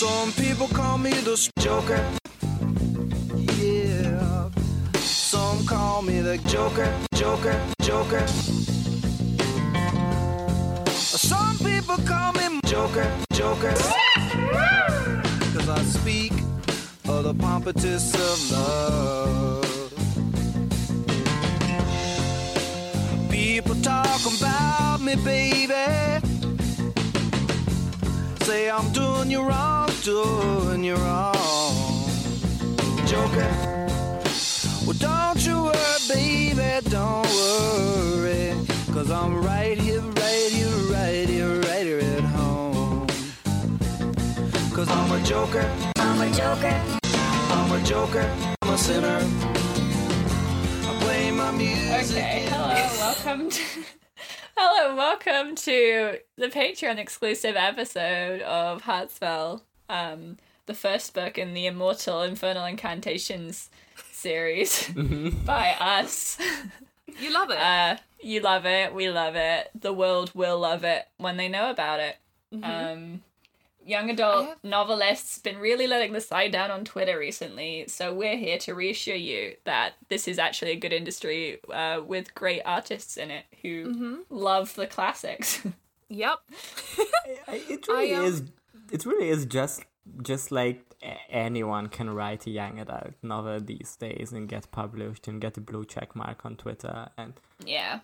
Some people call me the Joker. Yeah. Some call me the Joker, Joker, Joker. Some people call me Joker, Joker. Cause I speak of the pompatus of love. People talk about me, baby. Say I'm doing you wrong, doing you wrong. Joker. Well, don't you worry, baby, don't worry. Cause I'm right here, right here, right here, right here at home. Cause I'm a joker, I'm a joker. I'm a joker, I'm a sinner. I play my music. Okay, hello, welcome to Hello, welcome to the Patreon exclusive episode of Heartspell, um, the first book in the Immortal Infernal Incantations series by us. You love it. Uh, you love it, we love it, the world will love it when they know about it. Um, young adult have- novelists been really letting the side down on Twitter recently, so we're here to reassure you that this is actually a good industry uh, with great artists in it who love the classics. yep. It really I, um, is. It really is just just like anyone can write a young adult novel these days and get published and get a blue check mark on Twitter, and yeah.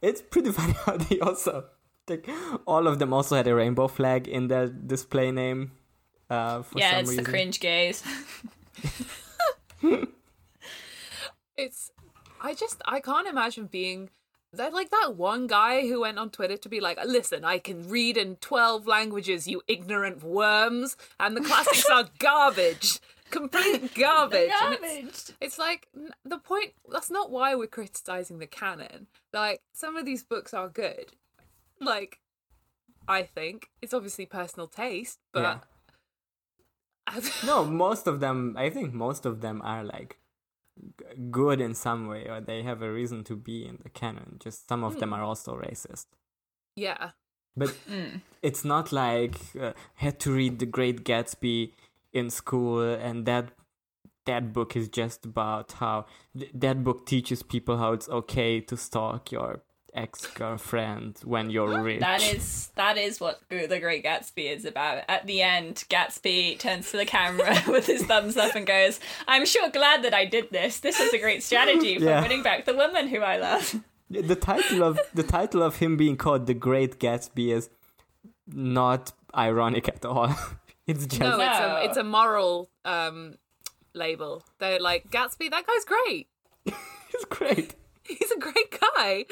it's pretty funny how they also like all of them also had a rainbow flag in their display name. Uh, for yeah, some it's reason. the cringe gaze. It's I just I can't imagine being that like that one guy who went on Twitter to be like, listen, I can read in twelve languages, you ignorant worms, and the classics are garbage. Complete garbage. And it's, Garbage. it's like the point that's not why we're criticizing the canon. Like some of these books are good. Like I think. It's obviously personal taste, Yeah. but No, most of them. I think most of them are like g- good in some way, or they have a reason to be in the canon. Just some of them Hmm. are also racist. yeah. But Mm. it's not like uh, had to read The Great Gatsby in school, and that that book is just about how th- that book teaches people how it's okay to stalk your ex girlfriend when you're rich. That is that is what the Great Gatsby is about. At the end, Gatsby turns to the camera with his thumbs up and goes, "I'm sure glad that I did this. This is a great strategy for Yeah. winning back the woman who I love." the title of the title of him being called The Great Gatsby is not ironic at all. it's just No, it's a it's a moral um label. They're like Gatsby. That guy's great. He's great. He's a great guy.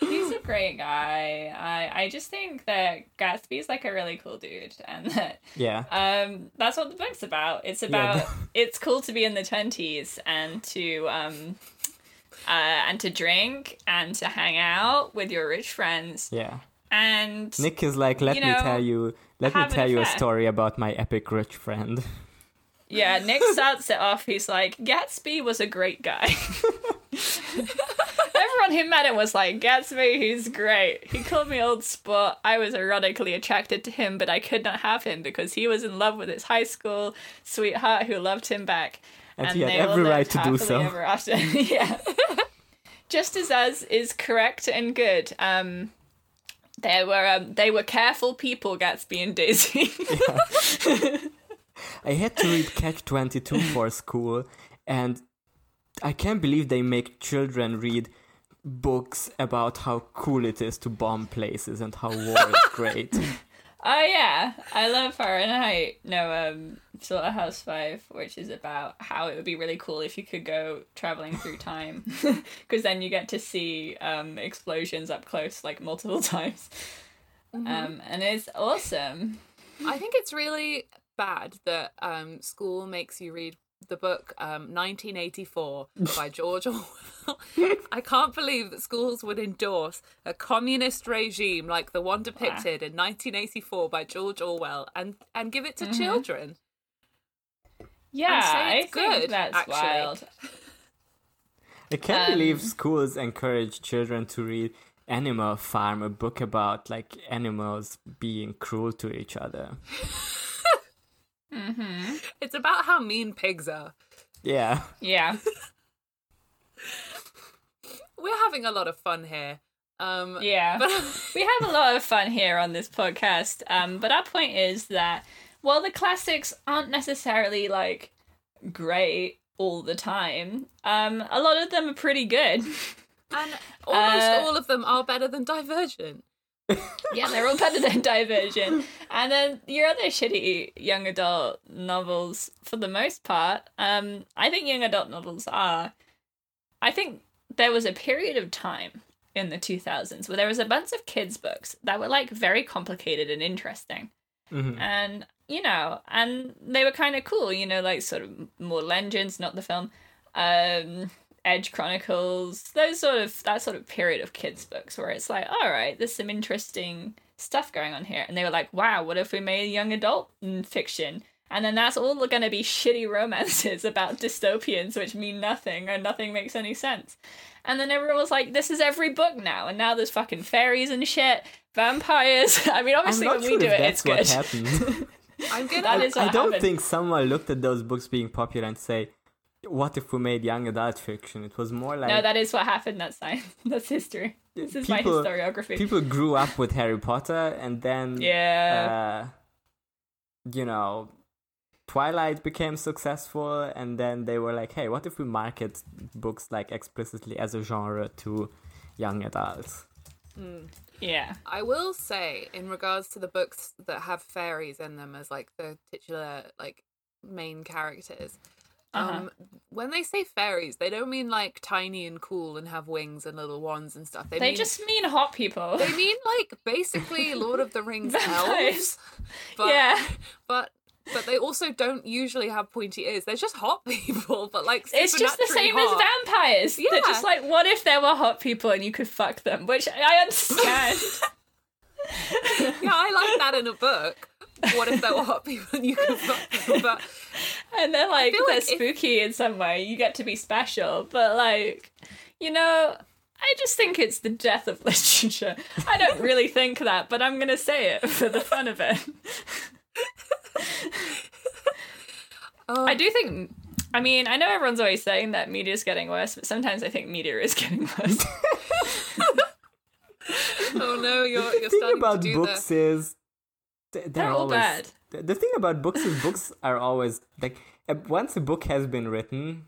He's a great guy. I I just think that Gatsby's like a really cool dude, and that Yeah. um that's what the book's about. It's about it's cool to be in the twenties and to um uh and to drink and to hang out with your rich friends Yeah. and Nick is like, let you me know, tell you, let me tell you a story about my epic rich friend. yeah, Nick starts it off. He's like, Gatsby was a great guy. Everyone who met him was like, Gatsby, he's great. He called me old sport. I was erotically attracted to him, but I could not have him because he was in love with his high school sweetheart who loved him back. And he had every right to do so. ever after. yeah. Just as as is correct and good. Um, they were um, they were careful people, Gatsby and Daisy. I had to read Catch 22 for school, and I can't believe they make children read books about how cool it is to bomb places and how war is great. Oh yeah, I love Fahrenheit. No, um, Slaughterhouse Five, which is about how it would be really cool if you could go traveling through time, because then you get to see um explosions up close like multiple times. Um, and it's awesome. I think it's really bad that um, school makes you read the book um, 1984 by George Orwell. I can't believe that schools would endorse a communist regime like the one depicted in 1984 by George Orwell and, and give it to children. Yeah, say I it's think good, that's actually. wild. I can't Um, believe schools encourage children to read Animal Farm, a book about like animals being cruel to each other. Mm-hmm. It's about how mean pigs are. Yeah. Yeah. We're having a lot of fun here. Um, Yeah. But we have a lot of fun here on this podcast. Um, but our point is that while the classics aren't necessarily like great all the time, um, a lot of them are pretty good. and almost Uh, all of them are better than Divergent. Yeah, they're all better than Divergent. And then your other shitty young adult novels, for the most part, um, I think young adult novels are. I think there was a period of time in the 2000s where there was a bunch of kids' books that were like very complicated and interesting. Mhm. and you know and they were kind of cool you know like sort of Mortal Engines not the film um edge chronicles those sort of that sort of period of kids books where it's like all right there's some interesting stuff going on here and they were like wow what if we made young adult fiction and then that's all going to be shitty romances about dystopians which mean nothing and nothing makes any sense and then everyone was like this is every book now and now there's fucking fairies and shit vampires i mean obviously when sure we do it it's good. I'm gonna. That is I don't happened. think someone looked at those books being popular and say, "What if we made young adult fiction?" It was more like no, that is what happened. That's science. That's history. This is people- my historiography. people grew up with Harry Potter, and then yeah. uh, you know, Twilight became successful, and then they were like, "Hey, what if we market books like explicitly as a genre to young adults?" yeah. I will say, in regards to the books that have fairies in them as like the titular like main characters, Uh-huh. um, when they say fairies, they don't mean like tiny and cool and have wings and little wands and stuff. They, They mean, just mean hot people. they mean like basically Lord of the Rings elves. But, yeah. but but they also don't usually have pointy ears. They're just hot people, but like It's just the same hot. as vampires. They're Yeah. just like, what if there were hot people and you could fuck them? Which I understand. Yeah, I like that in a book. What if there were hot people and you could fuck them? But and they're like, feel they're like if- spooky in some way. You get to be special. But like, you know, I just think it's the death of literature. I don't really think that, but I'm going to say it for the fun of it. oh, I do think. I mean, I know everyone's always saying that media is getting worse, but sometimes I think media is getting worse. oh no, you're you're thing starting about to do books the is th- they're, They're all always, bad. The, thing about books is books are always like once a book has been written,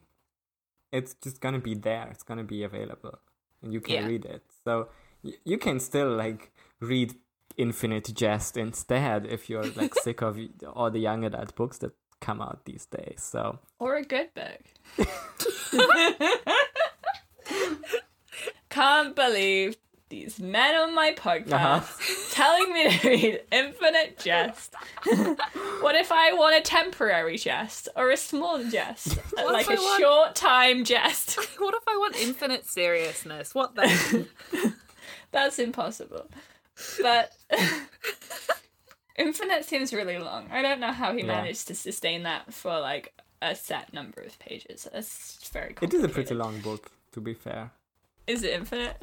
it's just gonna be there. It's gonna be available, and you can Yeah. read it. So y- you can still like read Infinite Jest instead if you're like sick of all the young adult books that come out these days. So or a good book. Can't believe these men on my podcast Uh-huh. telling me to read Infinite Jest. what if I want a temporary jest or a small jest? Like a want- short time jest. What if I want infinite seriousness? What then? That's impossible. But Infinite seems really long. I don't know how he Yeah. managed to sustain that for like a set number of pages. That's very it is a pretty long book, to be fair. Is it infinite?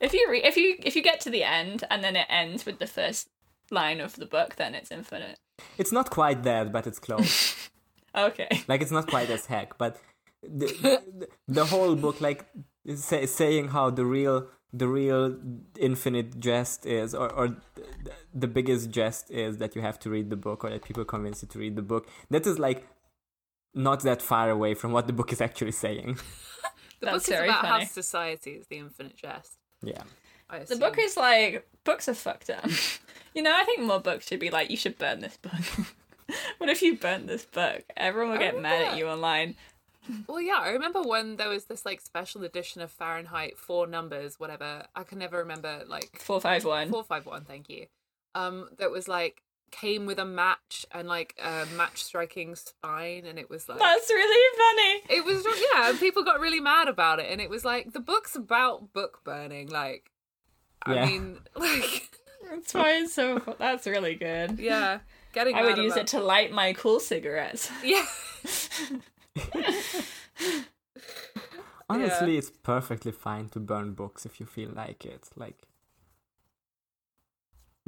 If you re- if you if you get to the end and then it ends with the first line of the book, then it's infinite. It's not quite that, but it's close. Okay. like it's not quite as heck but the, the, the whole book like say, saying how the real the real infinite jest is or, or the, the biggest jest is that you have to read the book or that people convince you to read the book that is like not that far away from what the book is actually saying The That's book is very about funny. how society is the infinite jest. Yeah The book is like books are fucked up. you know, I think more books should be like you should burn this book. what if you burn this book? Everyone will I get mad at you online. Well, yeah, I remember when there was this like special edition of Fahrenheit, four numbers, whatever. I can never remember like Four five one. four five one. Thank you. Um, that was like came with a match and like a match striking spine, and it was like That's really funny. it was yeah, and people got really mad about it, and it was like the book's about book burning. Like, I mean, like That's why it's so. That's really good. yeah, getting I would use about- it to light my cool cigarettes. yeah. honestly it's perfectly fine to burn books if you feel like it like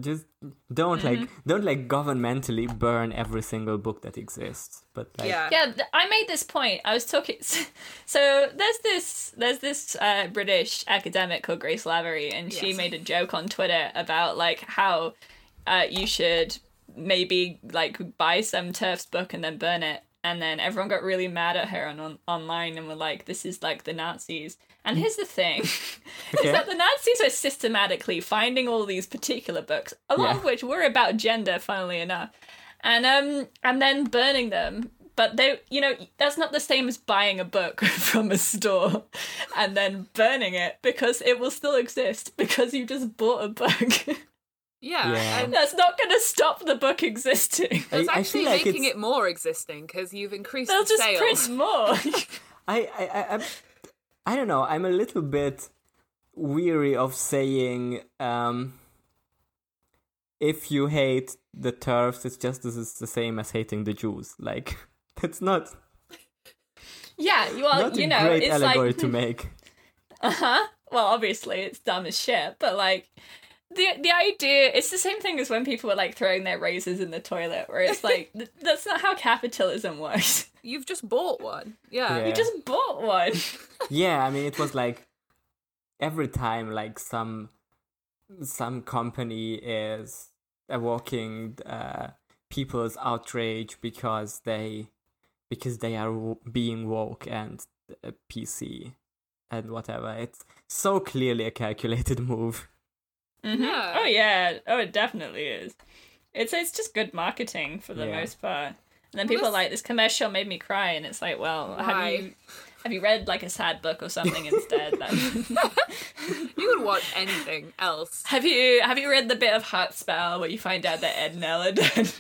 just don't Mm-hmm. like don't like governmentally burn every single book that exists. But like, yeah. Yeah, th- I made this point. I was talking. So there's this there's this uh, British academic called Grace Lavery, and she made a joke on Twitter about like how uh, you should maybe like buy some TERF's book and then burn it. And then everyone got really mad at her on, on online and were like, "This is like the Nazis." And here's the thing: Okay. is that the Nazis are systematically finding all these particular books, a lot Yeah. of which were about gender, funnily enough, and um, and then burning them. But they, you know, that's not the same as buying a book from a store and then burning it because it will still exist because you just bought a book. Yeah. Yeah. And that's not going to stop the book existing. I, it's actually like making it's, it more existing because you've increased They'll the just sales. print more. I, I, I, I'm- I don't know. I'm a little bit weary of saying um, if you hate the TERFs, it's just as it's the same as hating the Jews. Like that's not yeah, well, you know, great it's allegory like to make. Uh huh. Well, obviously it's dumb as shit, but like the the idea it's the same thing as when people were like throwing their razors in the toilet, where it's like th- that's not how capitalism works. You've just bought one. Yeah. Yeah. You just bought one. yeah, I mean, it was like every time like some some company is evoking uh, people's outrage because they because they are w- being woke and uh, PC and whatever. It's so clearly a calculated move. Mhm. Yeah. Oh yeah. Oh, it definitely is. It's it's just good marketing for the Yeah. most part. And then Well, people are like this commercial made me cry, and it's like, well, have you have you read like a sad book or something instead? Then? You could watch anything else. have you have you read the bit of Heart Spell where you find out that Ed and Ella died?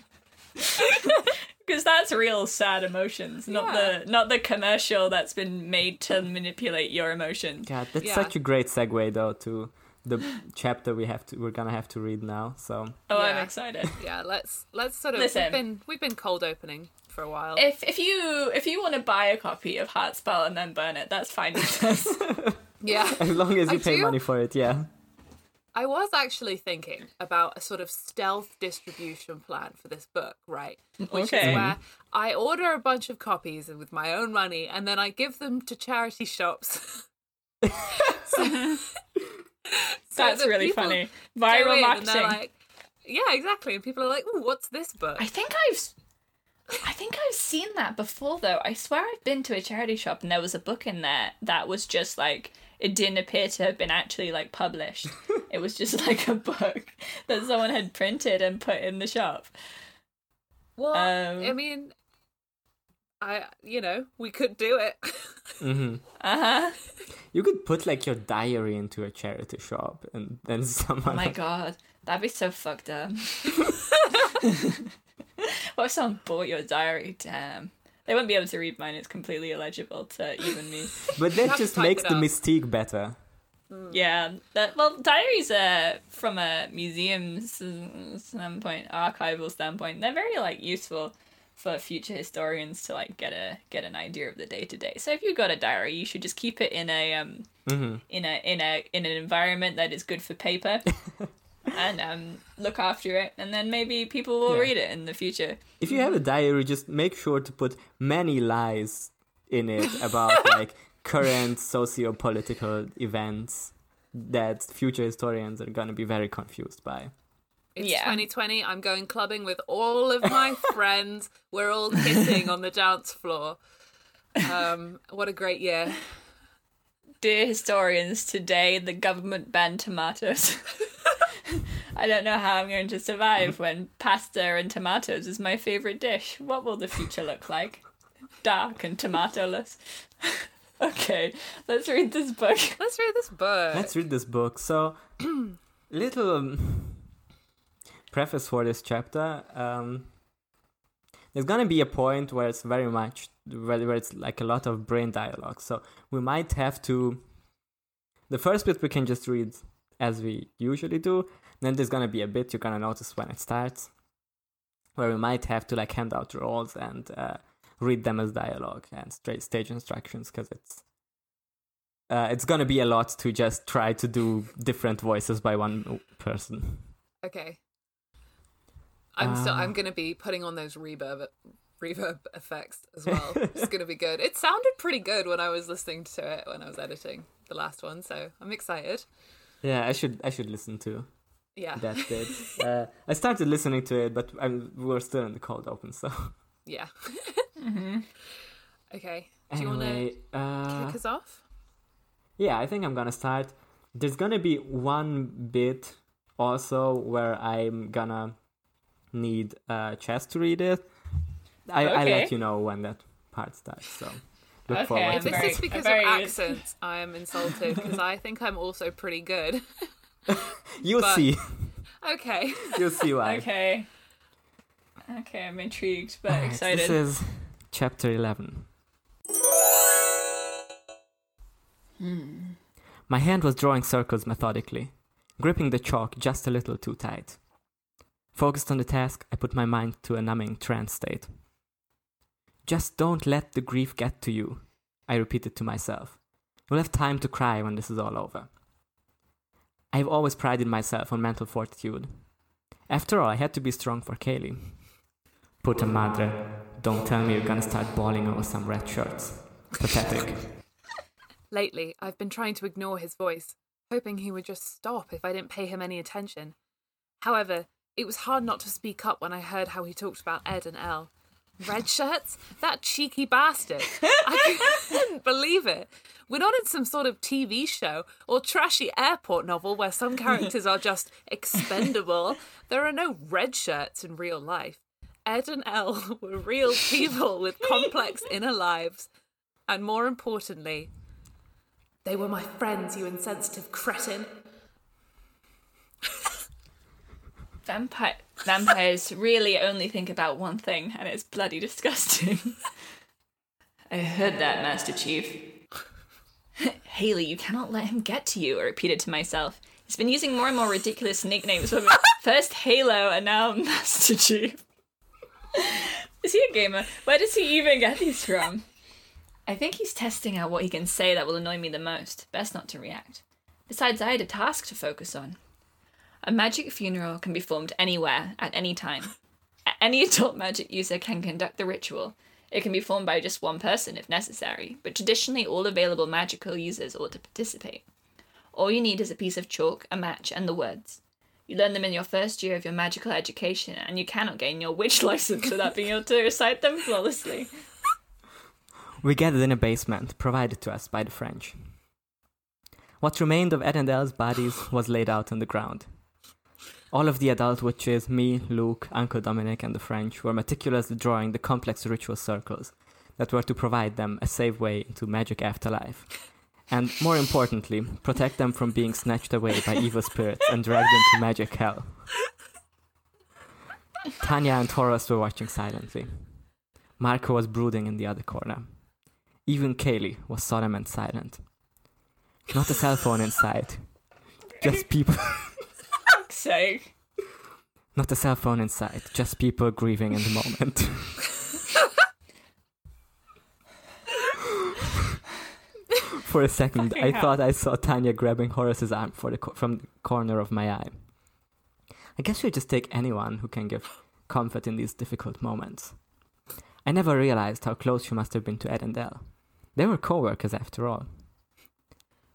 Because that's real sad emotions, not Yeah. the not the commercial that's been made to manipulate your emotions. God, that's Yeah. such a great segue though to the chapter we have to we're gonna have to read now. So Oh, I'm excited. Yeah, let's let's sort of Listen. we've been we've been cold opening for a while. If if you if you want to buy a copy of Heart Spell and then burn it, that's fine with us. yeah. as long as you I pay do- money for it, yeah. I was actually thinking about a sort of stealth distribution plan for this book, right? Which Okay. is where I order a bunch of copies with my own money and then I give them to charity shops. So- so That's really funny. Viral in marketing. Like, yeah, exactly. And people are like, "Ooh, what's this book?" I think I've I think I've seen that before though. I swear I've been to a charity shop and there was a book in there that was just like it didn't appear to have been actually like published. it was just like a book that someone had printed and put in the shop. Well, Um, I mean, I you know we could do it. hmm Uh-huh. You could put like your diary into a charity shop, and then Oh someone. my god. That'd be so fucked up. what if someone bought your diary? Damn. They won't be able to read mine. It's completely illegible to even me. But that just makes the mystique better. Yeah, that well, diaries are from a museum standpoint, archival standpoint. They're very like useful for future historians to like get a get an idea of the day to day. So if you've got a diary, you should just keep it in a um hmm in a in a in an environment that is good for paper. and um, look after it, and then maybe people will Yeah. read it in the future. If you have a diary, just make sure to put many lies in it about like current socio-political events that future historians are gonna be very confused by. It's Yeah. 2020. I'm going clubbing with all of my friends. We're all kissing on the dance floor. Um, what a great year. Dear historians, today the government banned tomatoes. I don't know how I'm going to survive when pasta and tomatoes is my favorite dish. What will the future look like? Dark and tomatoless. okay, let's read this book. Let's read this book. Let's read this book. So, little um, preface for this chapter. Um, there's gonna be a point where it's very much where, where it's like a lot of brain dialogue. So we might have to. The first bit we can just read as we usually do. Then there's gonna be a bit you're gonna notice when it starts, where we might have to like hand out roles and uh, read them as dialogue and straight stage instructions because it's uh, it's gonna be a lot to just try to do different voices by one person. Okay. I'm still. Ah. I'm gonna be putting on those reverb reverb effects as well. it's gonna be good. It sounded pretty good when I was listening to it when I was editing the last one, so I'm excited. Yeah, I should I should listen to Yeah. that bit. uh, I started listening to it, but I, we're still in the cold open, so Yeah. Mm-hmm. Okay. Do you want to uh, kick us off? yeah, I think I'm gonna start. There's gonna be one bit also where I'm gonna need uh, Chess to read it. I I let you know when that part starts. So look Okay, forward I'm to this very- is because of accents, I am insulted because I think I'm also pretty good. You'll but- see. Okay. You'll see why. Okay. Okay, I'm intrigued but Alright, excited. This is chapter 11. Hmm. My hand was drawing circles methodically, gripping the chalk just a little too tight. Focused on the task, I put my mind to a numbing trance state. Just don't let the grief get to you, I repeated to myself. You'll have time to cry when this is all over. I've always prided myself on mental fortitude. After all, I had to be strong for Kaylee. Puta madre, don't tell me you're gonna start bawling over some red shirts. Pathetic. Lately, I've been trying to ignore his voice, hoping he would just stop if I didn't pay him any attention. However, it was hard not to speak up when I heard how he talked about Ed and Elle. Red shirts? That cheeky bastard. I couldn't believe it. We're not in some sort of TV show or trashy airport novel where some characters are just expendable. There are no red shirts in real life. Ed and Elle were real people with complex inner lives. And more importantly, they were my friends, you insensitive cretin. Vampire vampires really only think about one thing, and it's bloody disgusting. I heard that, Master Chief. Haley, you cannot let him get to you, I repeated to myself. He's been using more and more ridiculous nicknames for me. First Halo and now Master Chief. Is he a gamer? Where does he even get these from? I think he's testing out what he can say that will annoy me the most. Best not to react. Besides, I had a task to focus on. A magic funeral can be formed anywhere, at any time. Any adult magic user can conduct the ritual. It can be formed by just one person if necessary, but traditionally all available magical users ought to participate. All you need is a piece of chalk, a match, and the words. You learn them in your first year of your magical education, and you cannot gain your witch license without being able to recite them flawlessly. We gathered in a basement provided to us by the French. What remained of Ed bodies was laid out on the ground. All of the adult witches, me, Luke, Uncle Dominic, and the French, were meticulously drawing the complex ritual circles that were to provide them a safe way into magic afterlife. And more importantly, protect them from being snatched away by evil spirits and dragged into magic hell. Tanya and Horace were watching silently. Marco was brooding in the other corner. Even Kaylee was solemn and silent. Not a cell phone in sight. Just people. Fuck's sake. Not a cell phone in sight. Just people grieving in the moment. For a second, Fucking I hell. thought I saw Tanya grabbing Horace's arm for the co- from the corner of my eye. I guess we just take anyone who can give comfort in these difficult moments. I never realized how close she must have been to Ed and Elle. They were co-workers after all.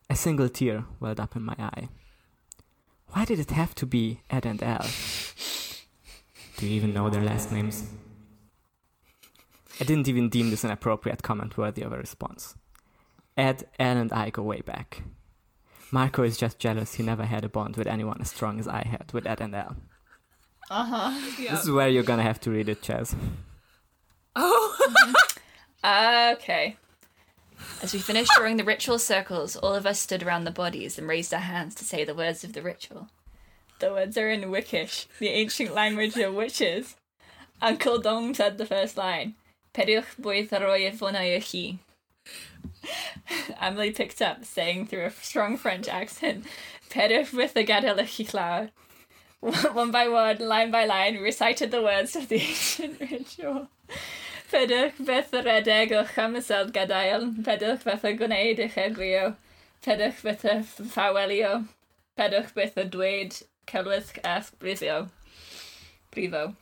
A single tear welled up in my eye. Why did it have to be Ed and Elle? Do you even know their last names? I didn't even deem this an appropriate comment worthy of a response. Ed, Elle, and I go way back. Marco is just jealous he never had a bond with anyone as strong as I had with Ed and Elle. Uh huh. Yeah. This is where you're gonna have to read it, Chaz. Oh, Okay. As we finished drawing the ritual circles, all of us stood around the bodies and raised our hands to say the words of the ritual. The words are in Wickish, the ancient language of witches. Uncle Dong said the first line. Emily picked up, saying through a strong French accent, Peruch with the gadelechi cloud. One by one, line by line, recited the words of the ancient ritual. Pedwch beth y redeg o chamysel gadael, pedwch beth y gwneud eich egwio, pedwch beth y pedwch beth y dweud celwydd a brifio. Brifo.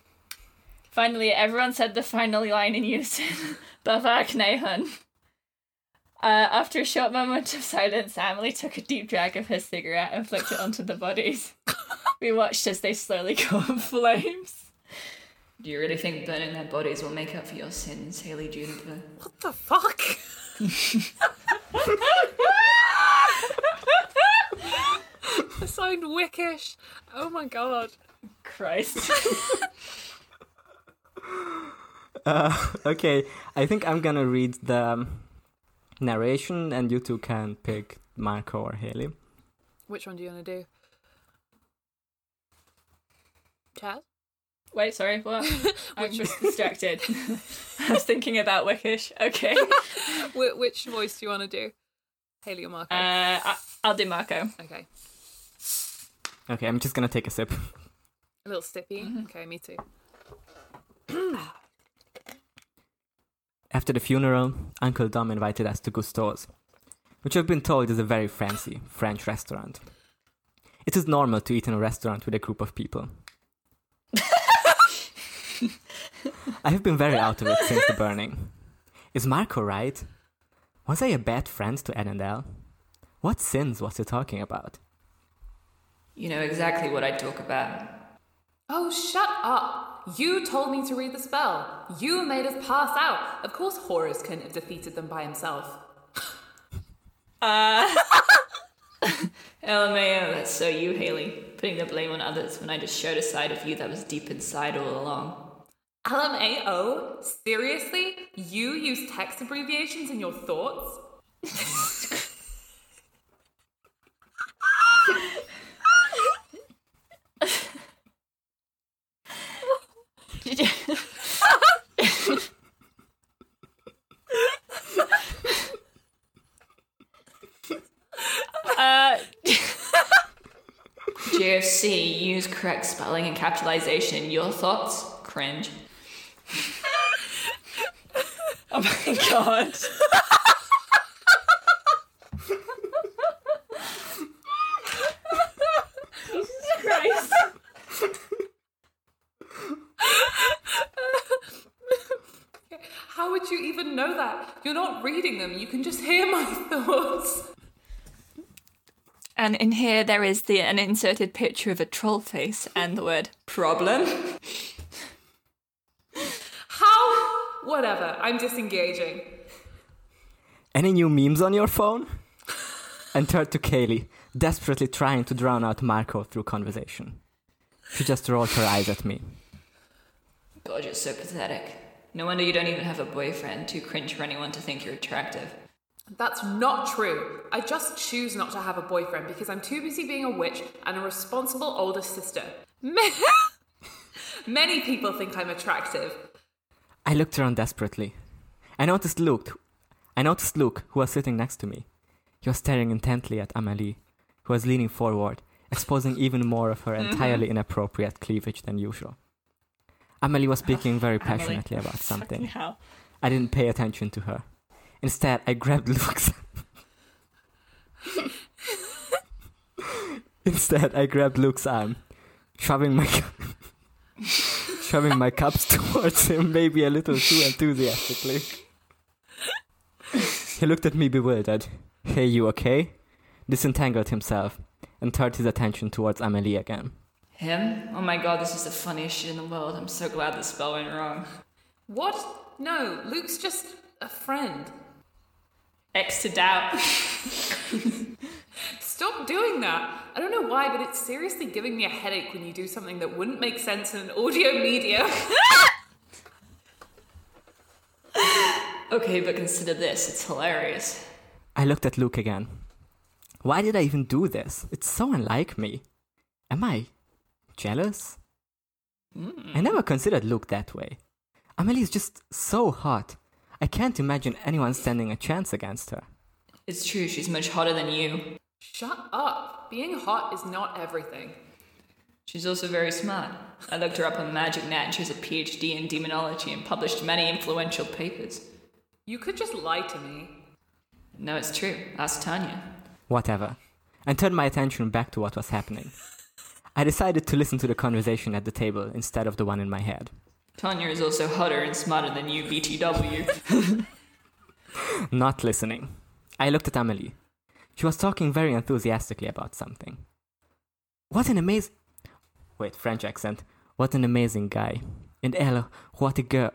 Finally, everyone said the final line in unison. Bavak Nehun. Uh, after a short moment of silence, Emily took a deep drag of her cigarette and flicked it onto the bodies. we watched as they slowly go up flames. Do you really think burning their bodies will make up for your sins, Haley Juniper? What the fuck? I sound wickish. Oh my god. Christ. Uh, okay, I think I'm gonna read the um, narration, and you two can pick Marco or Haley. Which one do you want to do? Chaz? Wait, sorry, what? I'm just distracted. I was thinking about Wickish. Okay. Wh- which voice do you want to do? Haley or Marco? Uh, I- I'll do Marco. okay. Okay, I'm just gonna take a sip. A little stippy. Okay, me too. After the funeral, Uncle Dom invited us to Gusteau's, which I've been told is a very fancy French restaurant. It is normal to eat in a restaurant with a group of people. I have been very out of it since the burning. Is Marco right? Was I a bad friend to Annandale? What sins was he talking about? You know exactly what I talk about. Oh, shut up! You told me to read the spell. You made us pass out. Of course, Horace couldn't have defeated them by himself. Uh. LMAO, that's so you, Haley. Putting the blame on others when I just showed a side of you that was deep inside all along. Um, LMAO? Seriously? You use text abbreviations in your thoughts? Did you? JFC, use correct spelling and capitalization. Your thoughts? Cringe. Oh my god. Jesus Christ. How would you even know that? You're not reading them, you can just hear my thoughts. And in here there is the an inserted picture of a troll face and the word problem. How? Whatever, I'm disengaging. Any new memes on your phone? and turned to Kaylee, desperately trying to drown out Marco through conversation. She just rolled her eyes at me. God, you're so pathetic. No wonder you don't even have a boyfriend. Too cringe for anyone to think you're attractive. That's not true. I just choose not to have a boyfriend because I'm too busy being a witch and a responsible older sister. Many people think I'm attractive. I looked around desperately. I noticed Luke. I noticed Luke, who was sitting next to me. He was staring intently at Amelie, who was leaning forward, exposing even more of her entirely inappropriate cleavage than usual. Amelie was speaking very passionately about something. I didn't pay attention to her. Instead, I grabbed Luke's. Instead, I grabbed Luke's arm, shoving my shoving my cups towards him, maybe a little too enthusiastically. He looked at me bewildered. Hey, you okay? Disentangled himself and turned his attention towards Amelie again. Him? Oh my god, this is the funniest shit in the world. I'm so glad the spell went wrong. What? No, Luke's just a friend. X to doubt. Stop doing that. I don't know why, but it's seriously giving me a headache when you do something that wouldn't make sense in an audio media. okay, but consider this. It's hilarious. I looked at Luke again. Why did I even do this? It's so unlike me. Am I jealous? I hmm. never considered Luke that way. Amelie is just so hot. I can't imagine anyone standing a chance against her. It's true, she's much hotter than you. Shut up. Being hot is not everything. She's also very smart. I looked her up on Magic Net and she has a PhD in demonology and published many influential papers. You could just lie to me. No, it's true. Ask Tanya. Whatever. And turned my attention back to what was happening. I decided to listen to the conversation at the table instead of the one in my head. Tanya is also hotter and smarter than you, BTW. Not listening. I looked at Amelie. She was talking very enthusiastically about something. What an amazing. Wait, French accent. What an amazing guy. And Elle, what a girl.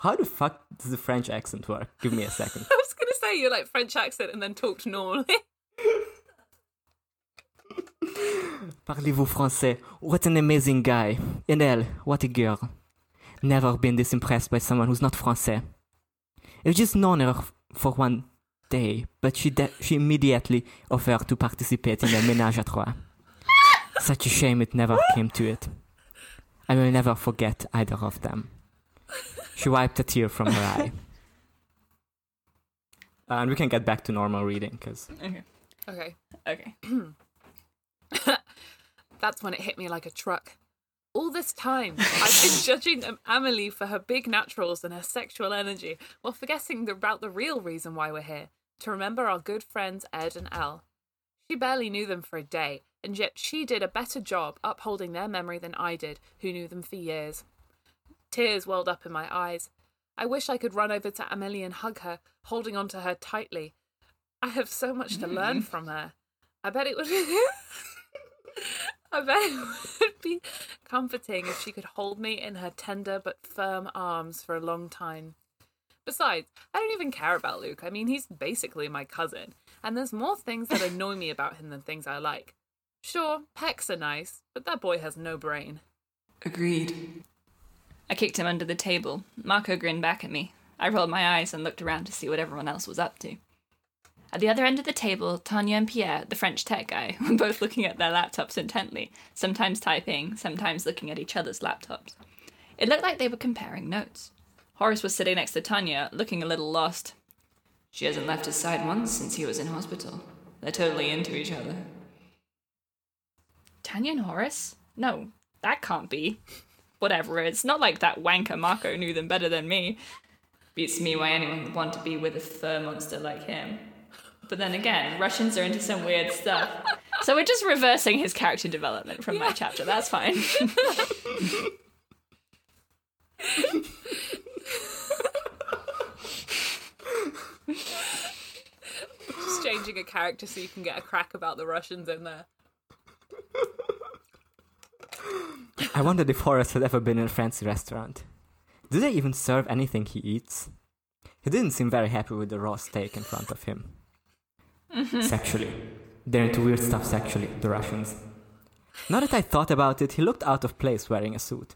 How the fuck does the French accent work? Give me a second. I was going to say you're like French accent and then talked normally. Parlez-vous français? What an amazing guy. And Elle, what a girl. Never been this impressed by someone who's not français. I've just known her for one day, but she de- she immediately offered to participate in a ménage à trois. Such a shame it never came to it. I will never forget either of them. She wiped a tear from her eye. and we can get back to normal reading, because okay. Okay. Okay. That's when it hit me like a truck. All this time, I've been judging Amelie for her big naturals and her sexual energy, while forgetting about the real reason why we're here to remember our good friends Ed and Elle. She barely knew them for a day, and yet she did a better job upholding their memory than I did, who knew them for years. Tears welled up in my eyes. I wish I could run over to Amelie and hug her, holding on to her tightly. I have so much to learn from her. I bet it would. I bet it would be comforting if she could hold me in her tender but firm arms for a long time. Besides, I don't even care about Luke. I mean, he's basically my cousin, and there's more things that annoy me about him than things I like. Sure, pecs are nice, but that boy has no brain. Agreed. I kicked him under the table. Marco grinned back at me. I rolled my eyes and looked around to see what everyone else was up to. At the other end of the table, Tanya and Pierre, the French tech guy, were both looking at their laptops intently, sometimes typing, sometimes looking at each other's laptops. It looked like they were comparing notes. Horace was sitting next to Tanya, looking a little lost. She hasn't left his side once since he was in hospital. They're totally into each other. Tanya and Horace? No, that can't be. Whatever, it's not like that wanker Marco knew them better than me. Beats me why anyone would want to be with a fur monster like him. But then again, Russians are into some weird stuff. So we're just reversing his character development from my chapter. That's fine. Just changing a character so you can get a crack about the Russians in there. I wondered if Horace had ever been in a fancy restaurant. Do they even serve anything he eats? He didn't seem very happy with the raw steak in front of him. Sexually. They're into weird stuff sexually, the Russians. Now that I thought about it, he looked out of place wearing a suit.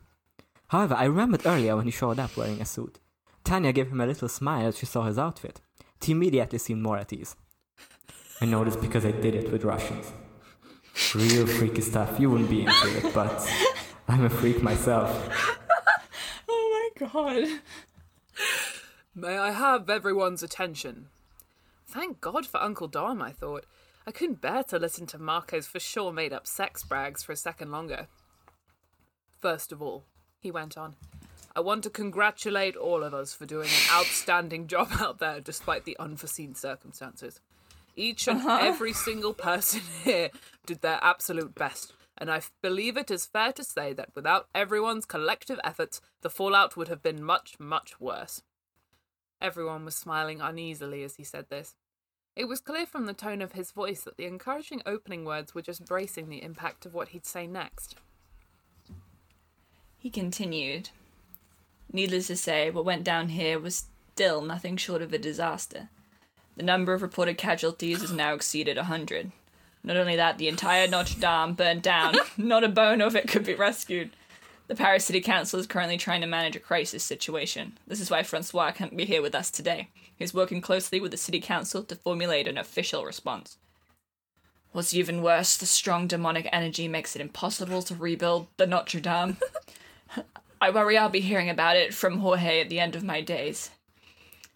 However, I remembered earlier when he showed up wearing a suit. Tanya gave him a little smile as she saw his outfit. He immediately seemed more at ease. I know this because I did it with Russians. Real freaky stuff. You wouldn't be into it, but I'm a freak myself. oh my god. May I have everyone's attention? Thank God for Uncle Dom, I thought. I couldn't bear to listen to Marco's for sure made up sex brags for a second longer. First of all, he went on, I want to congratulate all of us for doing an outstanding job out there despite the unforeseen circumstances. Each and uh-huh. every single person here did their absolute best, and I believe it is fair to say that without everyone's collective efforts, the fallout would have been much, much worse. Everyone was smiling uneasily as he said this. It was clear from the tone of his voice that the encouraging opening words were just bracing the impact of what he'd say next. He continued. Needless to say, what went down here was still nothing short of a disaster. The number of reported casualties has now exceeded a hundred. Not only that, the entire Notre Dame burned down. Not a bone of it could be rescued. The Paris City Council is currently trying to manage a crisis situation. This is why Francois can't be here with us today. He's working closely with the City Council to formulate an official response. What's even worse, the strong demonic energy makes it impossible to rebuild the Notre Dame. I worry I'll be hearing about it from Jorge at the end of my days.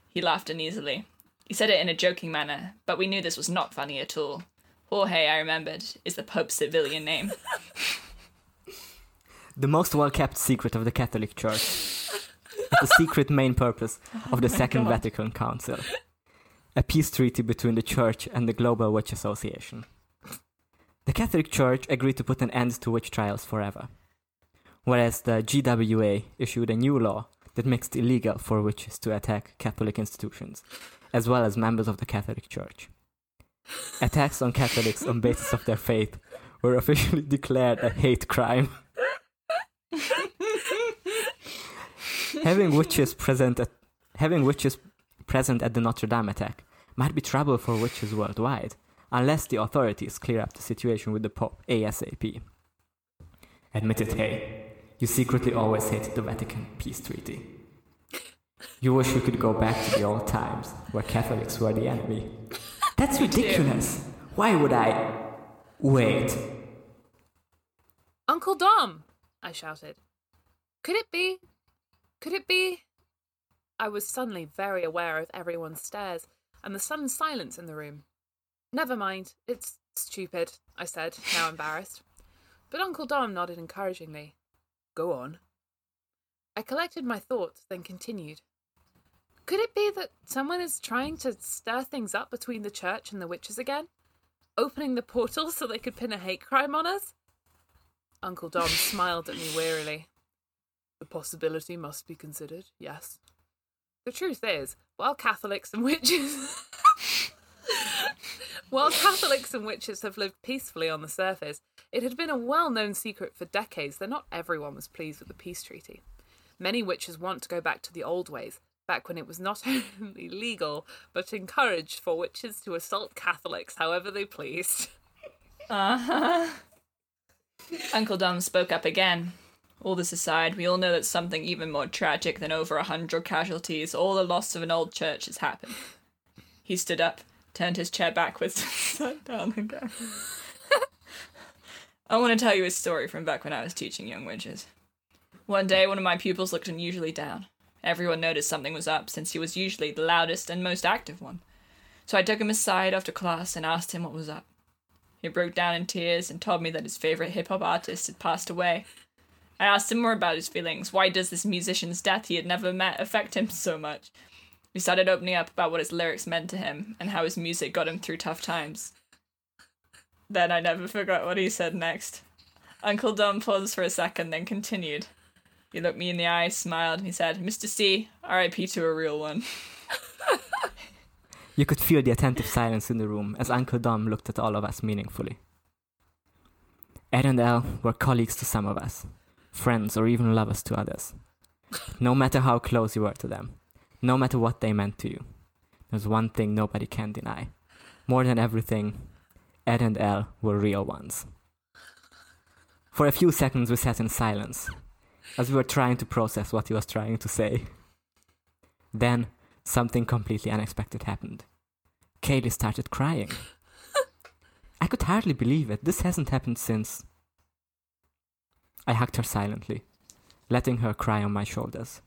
He laughed uneasily. He said it in a joking manner, but we knew this was not funny at all. Jorge, I remembered, is the Pope's civilian name. The most well kept secret of the Catholic Church. The secret main purpose oh of the Second God. Vatican Council. A peace treaty between the Church and the Global Witch Association. The Catholic Church agreed to put an end to witch trials forever. whereas the GWA issued a new law that makes it illegal for witches to attack Catholic institutions, as well as members of the Catholic Church. Attacks on Catholics on basis of their faith were officially declared a hate crime. having witches present at having witches present at the Notre Dame attack might be trouble for witches worldwide, unless the authorities clear up the situation with the Pope ASAP. Admit it, hey, you secretly always hated the Vatican peace treaty. You wish you could go back to the old times where Catholics were the enemy. That's ridiculous. Why would I? Wait. Uncle Dom! I shouted. Could it be? Could it be? I was suddenly very aware of everyone's stares and the sudden silence in the room. Never mind, it's stupid, I said, now embarrassed. But Uncle Dom nodded encouragingly. Go on. I collected my thoughts, then continued. Could it be that someone is trying to stir things up between the church and the witches again? Opening the portal so they could pin a hate crime on us? Uncle Dom smiled at me wearily. The possibility must be considered, yes. The truth is, while Catholics and witches. while Catholics and witches have lived peacefully on the surface, it had been a well known secret for decades that not everyone was pleased with the peace treaty. Many witches want to go back to the old ways, back when it was not only legal, but encouraged for witches to assault Catholics however they pleased. Uh huh. Uncle Dom spoke up again. All this aside, we all know that something even more tragic than over a hundred casualties or the loss of an old church has happened. He stood up, turned his chair backwards, and sat down again. I want to tell you a story from back when I was teaching young witches. One day, one of my pupils looked unusually down. Everyone noticed something was up, since he was usually the loudest and most active one. So I took him aside after class and asked him what was up. He broke down in tears and told me that his favorite hip hop artist had passed away. I asked him more about his feelings. Why does this musician's death he had never met affect him so much? We started opening up about what his lyrics meant to him and how his music got him through tough times. Then I never forgot what he said next. Uncle Dom paused for a second, then continued. He looked me in the eye, smiled, and he said, Mr. C, RIP to a real one. You could feel the attentive silence in the room as Uncle Dom looked at all of us meaningfully. Ed and Elle were colleagues to some of us, friends or even lovers to others. No matter how close you were to them, no matter what they meant to you, there's one thing nobody can deny. More than everything, Ed and Elle were real ones. For a few seconds, we sat in silence as we were trying to process what he was trying to say. Then, something completely unexpected happened. Kaylee started crying. I could hardly believe it. This hasn't happened since. I hugged her silently, letting her cry on my shoulders.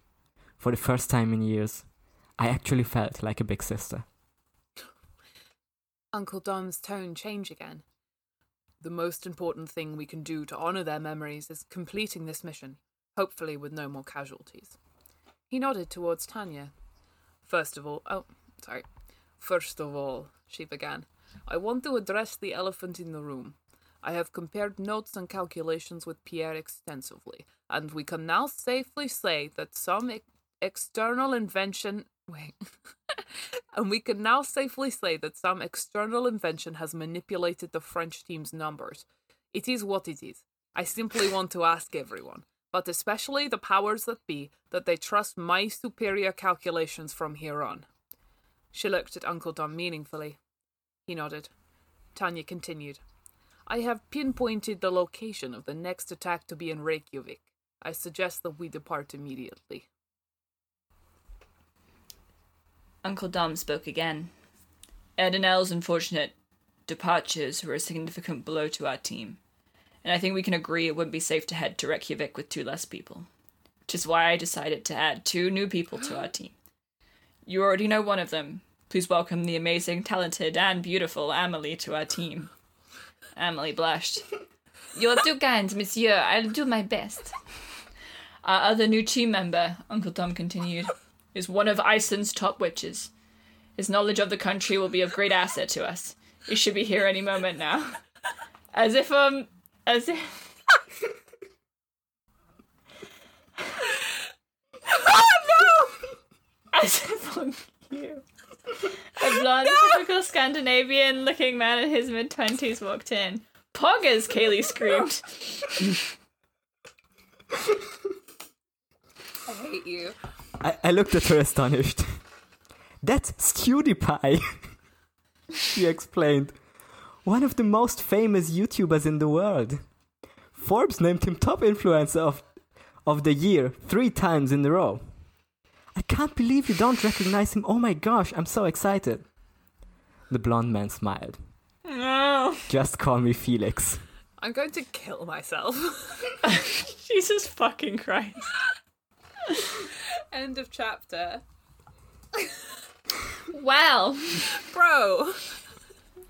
For the first time in years, I actually felt like a big sister. Uncle Dom's tone changed again. The most important thing we can do to honour their memories is completing this mission, hopefully with no more casualties. He nodded towards Tanya. First of all, oh, sorry. First of all, she began, I want to address the elephant in the room. I have compared notes and calculations with Pierre extensively, and we can now safely say that some e- external invention. Wait. and we can now safely say that some external invention has manipulated the French team's numbers. It is what it is. I simply want to ask everyone, but especially the powers that be, that they trust my superior calculations from here on. She looked at Uncle Dom meaningfully. He nodded. Tanya continued. I have pinpointed the location of the next attack to be in Reykjavik. I suggest that we depart immediately. Uncle Dom spoke again. Ed and Elle's unfortunate departures were a significant blow to our team, and I think we can agree it wouldn't be safe to head to Reykjavik with two less people, which is why I decided to add two new people to our team. You already know one of them. Please welcome the amazing, talented, and beautiful Amelie to our team. Amelie blushed. You're too kind, monsieur. I'll do my best. Our other new team member, Uncle Dom continued, is one of Iceland's top witches. His knowledge of the country will be of great asset to us. He should be here any moment now. As if, um, as if. oh no! As if on you. A blonde, typical Scandinavian looking man in his mid 20s walked in. Poggers, Kaylee screamed. I hate you. I, I looked at her astonished. That's StewDiePie, she explained. One of the most famous YouTubers in the world. Forbes named him top influencer of, of the year three times in a row. I can't believe you don't recognize him. Oh my gosh, I'm so excited. The blonde man smiled. No. Just call me Felix. I'm going to kill myself. Jesus fucking Christ. End of chapter. Wow. Bro.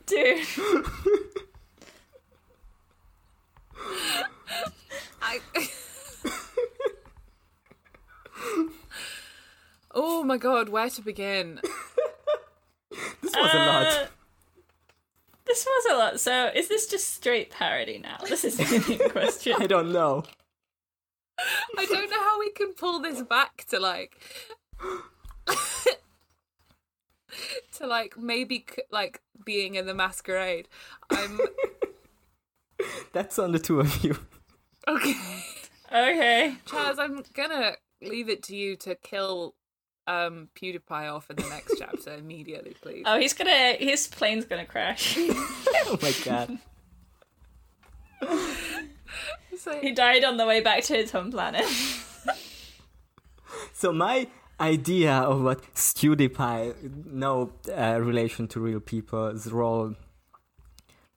Dude. I. oh my god, where to begin? This was a lot. Uh, This was a lot. So, is this just straight parody now? This is the main question. I don't know. I don't know how we can pull this back to like. to like maybe c- like being in the masquerade. I'm That's on the two of you. okay. Okay. Chaz, I'm gonna leave it to you to kill um PewDiePie off in the next chapter immediately, please. Oh, he's gonna. His plane's gonna crash. Oh my god. So- he died on the way back to his home planet. So my idea of what StewDiePie, no uh, relation to real people's role,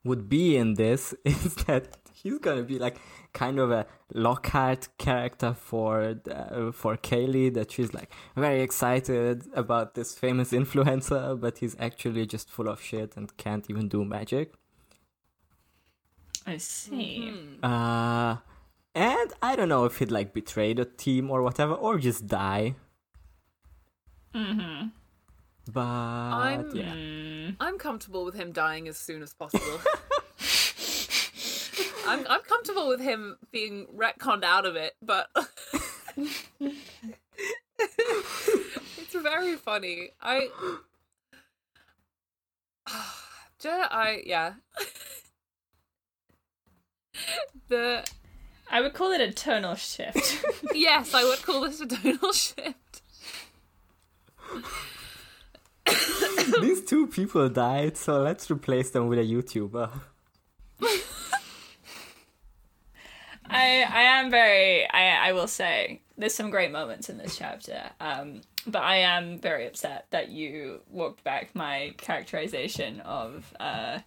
would be in this is that he's gonna be like kind of a Lockhart character for uh, for Kaylee. That she's like very excited about this famous influencer, but he's actually just full of shit and can't even do magic. I see. Uh, and I don't know if he'd like betray the team or whatever, or just die. Mm-hmm. But I'm- yeah. Mm. I'm comfortable with him dying as soon as possible. I'm I'm comfortable with him being retconned out of it, but it's very funny. I Do I yeah. the I would call it a tonal shift. yes, I would call this a tonal shift. These two people died, so let's replace them with a YouTuber. I I am very I I will say there's some great moments in this chapter. Um but I am very upset that you walked back my characterization of uh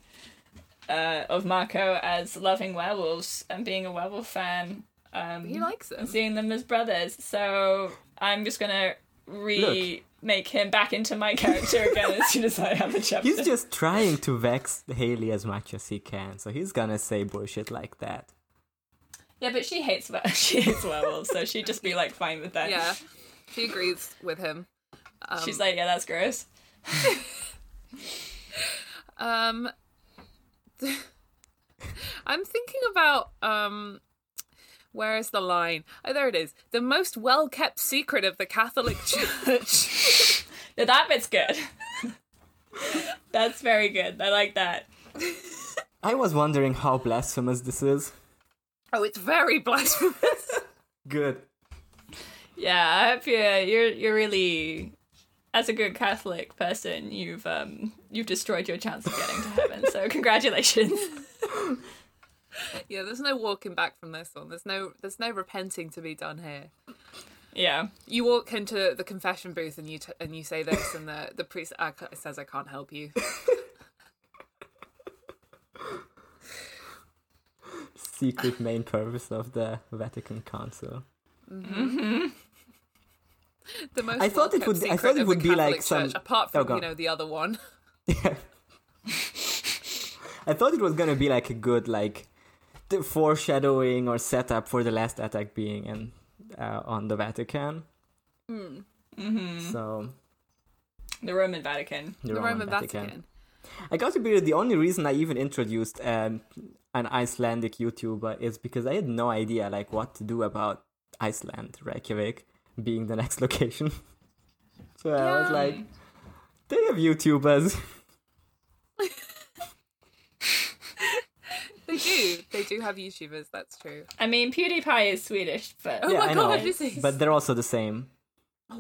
uh of Marco as loving werewolves and being a werewolf fan. Um He likes and them. seeing them as brothers. So I'm just gonna remake him back into my character again as soon as I have a chapter. He's just trying to vex Haley as much as he can, so he's gonna say bullshit like that. Yeah, but she hates wer- she hates werewolves, so she'd just be like fine with that. Yeah. She agrees with him. Um, She's like, yeah, that's gross. Um, I'm thinking about um, where is the line? Oh, there it is. The most well kept secret of the Catholic Church. Yeah, that bit's good. that's very good. I like that. I was wondering how blasphemous this is. Oh, it's very blasphemous. Good. Yeah, I hope you're you're you're really as a good Catholic person, you've um you've destroyed your chance of getting to heaven. So congratulations. yeah, there's no walking back from this one. There's no there's no repenting to be done here. Yeah. You walk into the confession booth and you t- and you say this, and the the priest uh, says, "I can't help you." Secret main purpose of the Vatican Council. The most I thought it would be- I thought it would be like Church, some- apart Oh, from go you know the other one. Yeah. I thought it was gonna be like a good like the foreshadowing or setup for the last attack being in uh, on the Vatican. Mm-hmm. So The Roman Vatican. the, The Roman Vatican. I got to be the only reason I even introduced um, an Icelandic YouTuber is because I had no idea like what to do about Iceland, Reykjavik being the next location. so I was like, They have YouTubers. They do. They do have YouTubers. That's true. I mean, PewDiePie is Swedish, but Oh yeah, my I God, know. is he? But they're also the same.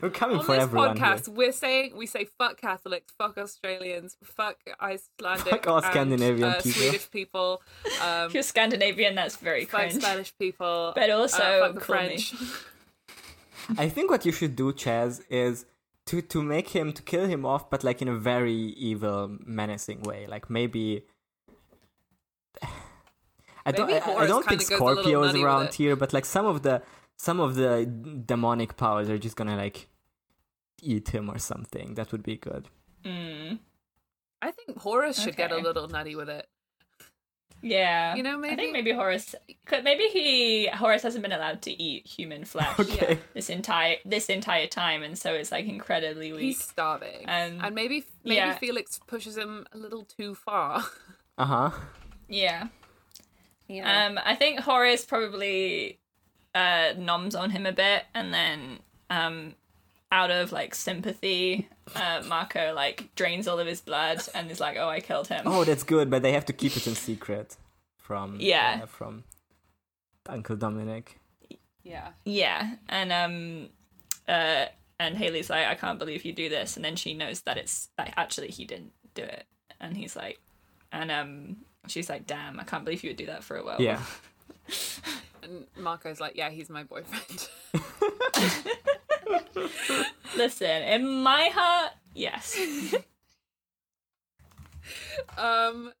We're coming On for this everyone. here. we're saying we say fuck Catholics, fuck Australians, fuck Icelandic, Fuck all and, Scandinavian uh, people. Swedish people, um, if you're Scandinavian, that's very fuck cringe. Spanish people, But also, uh, fuck the. French. I think what you should do, Chaz, is to to make him to kill him off, but like in a very evil, menacing way. Like maybe. I don't. I, I don't think kinda goes a little Scorpio is around here, but like some of the some of the demonic powers are just gonna like eat him or something. That would be good. Mm. I think Horace should get a little nutty with it. Yeah, You know, maybe I think maybe Horace, could- maybe he Horace hasn't been allowed to eat human flesh Okay. this entire this entire time, and so it's like incredibly weak. He's starving, And- and maybe maybe yeah. Felix pushes him a little too far. Uh huh. Yeah, Yeah. um, I think Horace probably uh noms on him a bit, and then um, out of like sympathy, uh, Marco like drains all of his blood and is like, "Oh, I killed him." Oh, that's good, but they have to keep it in secret from Yeah. uh, from Uncle Dominic. yeah. Yeah, and um, uh, and Haley's like, I can't believe you do this, and then she knows that it's like actually he didn't do it, and he's like, and um, she's like, damn, I can't believe you would do that for a werewolf. Yeah. And Marco's like, yeah, he's my boyfriend. Listen, in my heart, yes. um,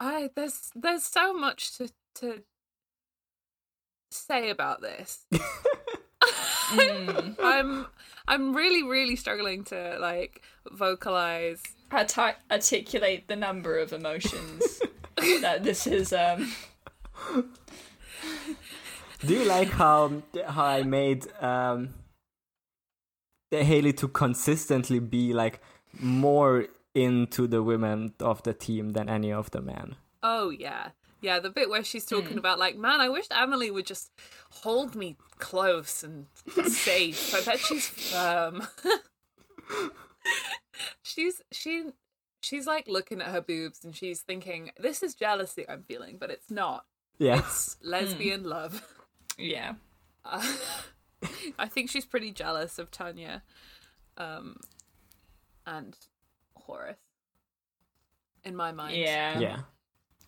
I there's there's so much to to say about this. Mm. I'm I'm really really struggling to like vocalize. Arti- articulate the number of emotions that this is. Um, Do you like how how I made um Haley to consistently be like more into the women of the team than any of the men? Oh yeah. Yeah, the bit where she's talking Hmm. about like, man, I wish Amelie would just hold me close and safe. I bet she's firm. she's she she's like looking at her boobs and she's thinking, This is jealousy I'm feeling, but it's not. Yeah. It's lesbian love. Yeah. Uh, I think she's pretty jealous of Tanya um and Horace. In my mind. Yeah. Yeah.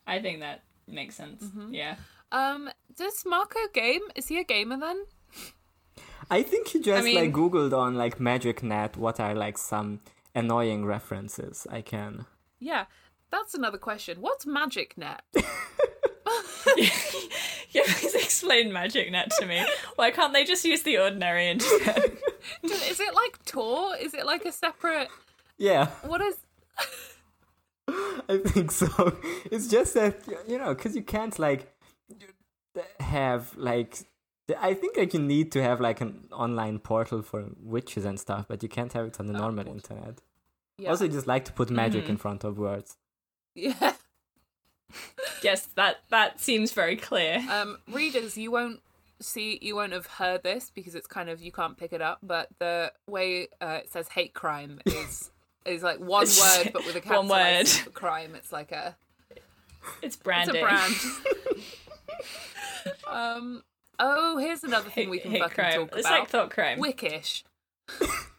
I think that makes sense. Yeah. Um, does Marco game? Is he a gamer then? I think he just mean- like googled on like Magic Net what are like some annoying references I can. Yeah, that's another question. What's Magic Net? Yeah, please explain Magic Net to me. Why can't they just use the ordinary instead? is it like Tor? Is it like a separate? Yeah, What is? I think so. It's just that you know, because you can't like have like. I think like you need to have like an online portal for witches and stuff, but you can't have it on the oh. normal portal. internet. Yeah. Also, just like to put magic in mm-hmm. front of words. yeah. Yes, that that seems very clear. Um, readers, you won't see, you won't have heard this because it's kind of you can't pick it up. But the way uh, it says hate crime is is like one It's word, but with a one word. Crime. It's like a It's it's branding. a brand. um. Oh, here's another thing we can hate fucking crime. talk It's about. like thought crime. Wickish.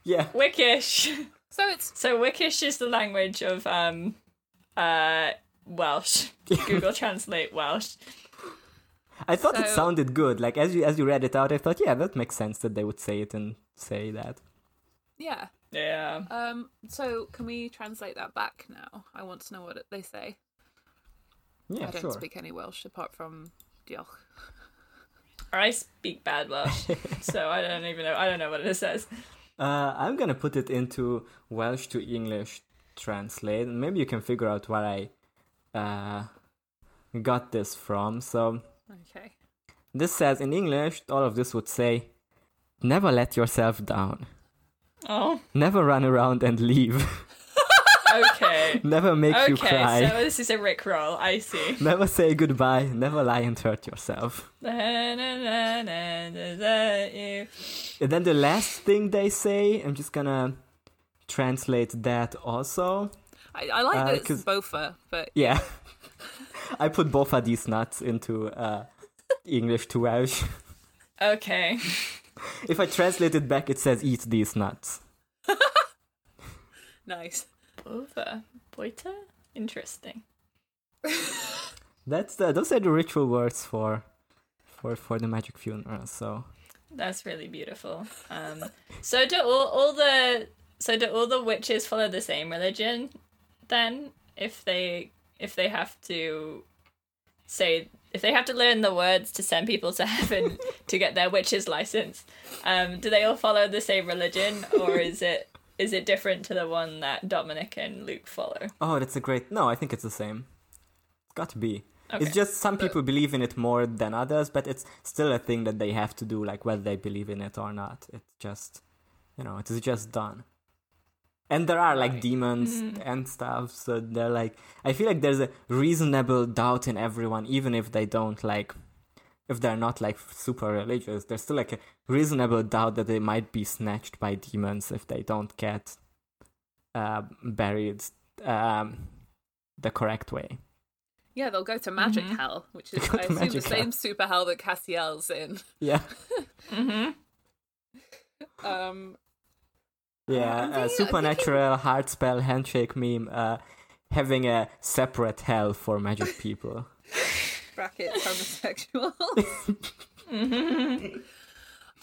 Yeah, Wickish. So it's So Wickish is the language of um uh Welsh. Google Translate Welsh. I thought it sounded good. Like as you as you read it out, I thought, yeah, that makes sense that they would say it and say that. yeah. Yeah. Um. So can we translate that back now? I want to know what they say. Yeah, I don't sure. speak any Welsh apart from diolch. I speak bad Welsh, so I don't even know. I don't know what it says. Uh, I'm gonna put it into Welsh to English translate, and maybe you can figure out what I uh, got this from. So Okay. this says in English, all of this would say, "Never let yourself down. Oh, Never run around and leave. okay. Never make you okay, cry. so this is a Rick roll. I see. Never say goodbye. Never lie and hurt yourself." You. And then the last thing they say, I'm just gonna translate that also. I, I like Uh, that it's 'cause- Bofa, but Yeah. I put both of these nuts into uh, English to Welsh. Okay. If I translate it back, it says eat these nuts. nice. Over. Boita? Interesting. That's the, those are the ritual words for for for the magic funeral. So That's really beautiful. Um, so do all, all the so do all the witches follow the same religion then? If they if they have to say if they have to learn the words to send people to heaven to get their witch's license, um, do they all follow the same religion or is it is it different to the one that Dominic and Luke follow? oh, that's a great. No, I think it's the same. It's got to be. Okay. It's just some people believe in it more than others, but it's still a thing that they have to do, like whether they believe in it or not. It's just, you know, it is just done. And there are like Right. demons and stuff, so they're like, I feel like there's a reasonable doubt in everyone, even if they don't like, if they're not like super religious, there's still like a reasonable doubt that they might be snatched by demons if they don't get uh, buried um, the correct way. Yeah, they'll go to Magic Mhm. Hell, which is I assume the Magic Hell. same super hell that Cassiel's in. Yeah. Mm-hmm. Um, Yeah, I'm uh, thinking- I'm supernatural hard spell handshake meme. Uh, having a separate hell for magic people. brackets homosexual.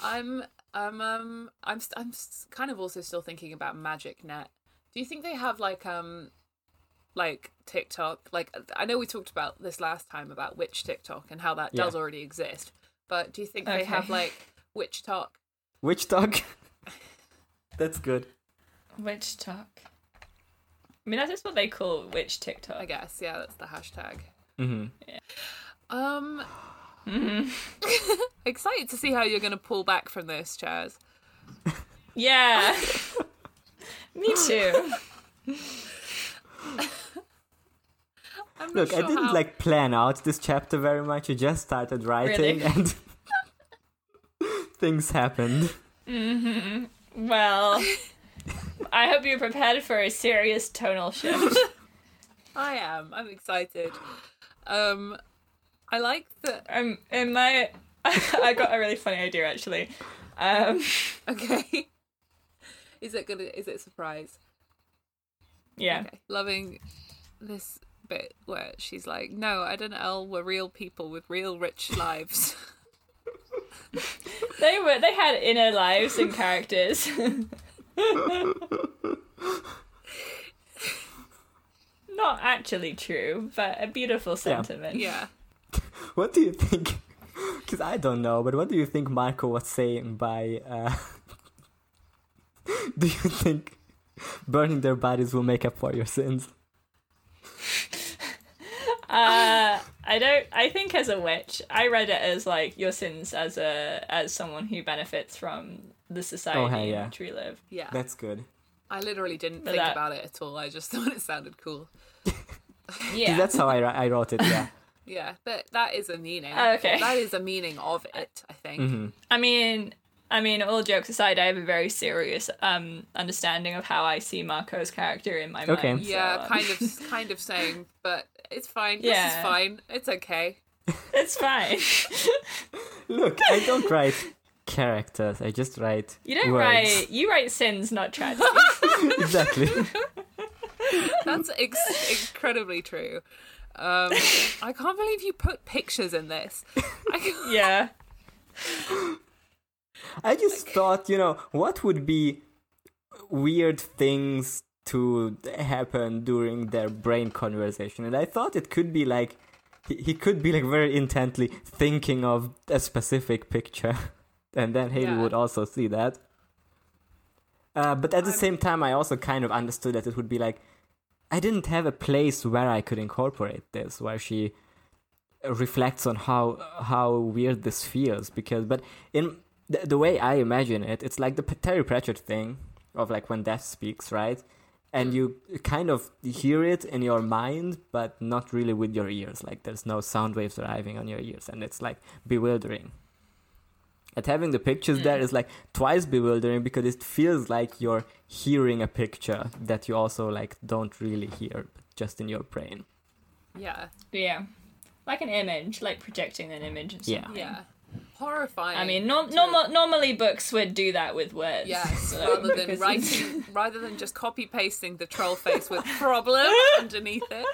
I'm I'm um I'm st- I'm s- kind of also still thinking about Magic Net. Do you think they have like um like TikTok? Like I know we talked about this last time about witch TikTok and how that does already exist. But do you think they have like witch talk? Witch dog. That's good. Witch talk. I mean, that's just what they call witch TikTok. I guess yeah, that's the hashtag. hmm Yeah. Um, Mhm. excited to see how you're going to pull back from this, Chaz. Yeah. Me too. I'm not Look, I didn't how- like plan out this chapter very much. I just started writing Really? and things happened. Well, I hope you're prepared for a serious tonal shift. I am. I'm excited. Um, I like that. Um, in my, I got a really funny idea actually. Um, Okay. Is it gonna? Is it a surprise? yeah. Okay. Loving this bit where she's like, "No, I don't know. We're real people with real rich lives." They were. They had inner lives and characters. Not actually true, but a beautiful sentiment. yeah. What do you think? Because I don't know, but what do you think Marco was saying by? Uh, do you think burning their bodies will make up for your sins? Uh, I don't. I think as a witch, I read it as like your sins as a as someone who benefits from the society Oh, hey, in yeah. which we live. Yeah. That's good. I literally didn't But think that- about it at all. I just thought it sounded cool. Yeah. That's how I, I wrote it. Yeah. Yeah, but that is a meaning. Oh, okay. That is a meaning of it. I think. hmm I mean, I mean, all jokes aside, I have a very serious um understanding of how I see Marco's character in my Okay. mind. so, Yeah, um, kind of, kind of saying, but it's fine. This is fine. It's okay. It's fine. Look, I don't write characters. I just write. You don't words. write. You write sins, not tragedy. exactly. That's ex- incredibly true. Um, I can't believe you put pictures in this. I yeah. I just thought, you know, what would be weird things to happen during their brain conversation, and I thought it could be like he, he could be like very intently thinking of a specific picture, and then Haley Yeah. would also see that. Uh, but at the I'm- same time, I also kind of understood that it would be like I didn't have a place where I could incorporate this, where she reflects on how how weird this feels. Because, but in the, the way I imagine it, it's like the Terry Pratchett thing of like when death speaks, right? And you kind of hear it in your mind, but not really with your ears. Like there's no sound waves arriving on your ears, and it's like bewildering. And having the pictures there hmm. is like twice bewildering because it feels like you're hearing a picture that you also like don't really hear, but just in your brain. Yeah, Yeah. Like an image, like projecting an image of Yeah. yeah. Horrifying. I mean, norm- to- normal, normally books would do that with words. Yes, so- rather than because- writing, rather than just copy pasting the troll face with problem underneath it,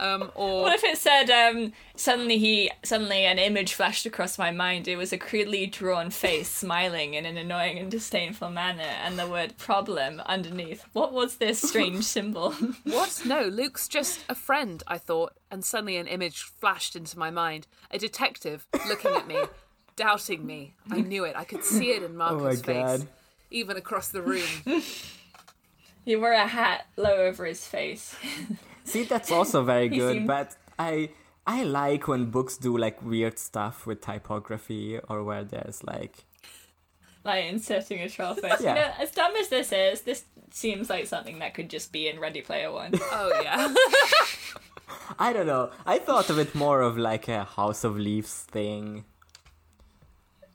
um, or What if it said um, suddenly he suddenly an image flashed across my mind? It was a crudely drawn face smiling in an annoying and disdainful manner, and the word "problem" underneath. What was this strange symbol? what? No, Luke's just a friend. I thought, and suddenly an image flashed into my mind: a detective looking at me, doubting me. I knew it. I could see it in oh Marco's face, God. even across the room. he wore a hat low over his face. See, that's also very good, seemed- but I I like when books do like weird stuff with typography or where there's like like inserting a troll face. Yeah. You know, as dumb as this is, this seems like something that could just be in Ready Player One. Oh yeah. I don't know. I thought of it more of like a House of Leaves thing.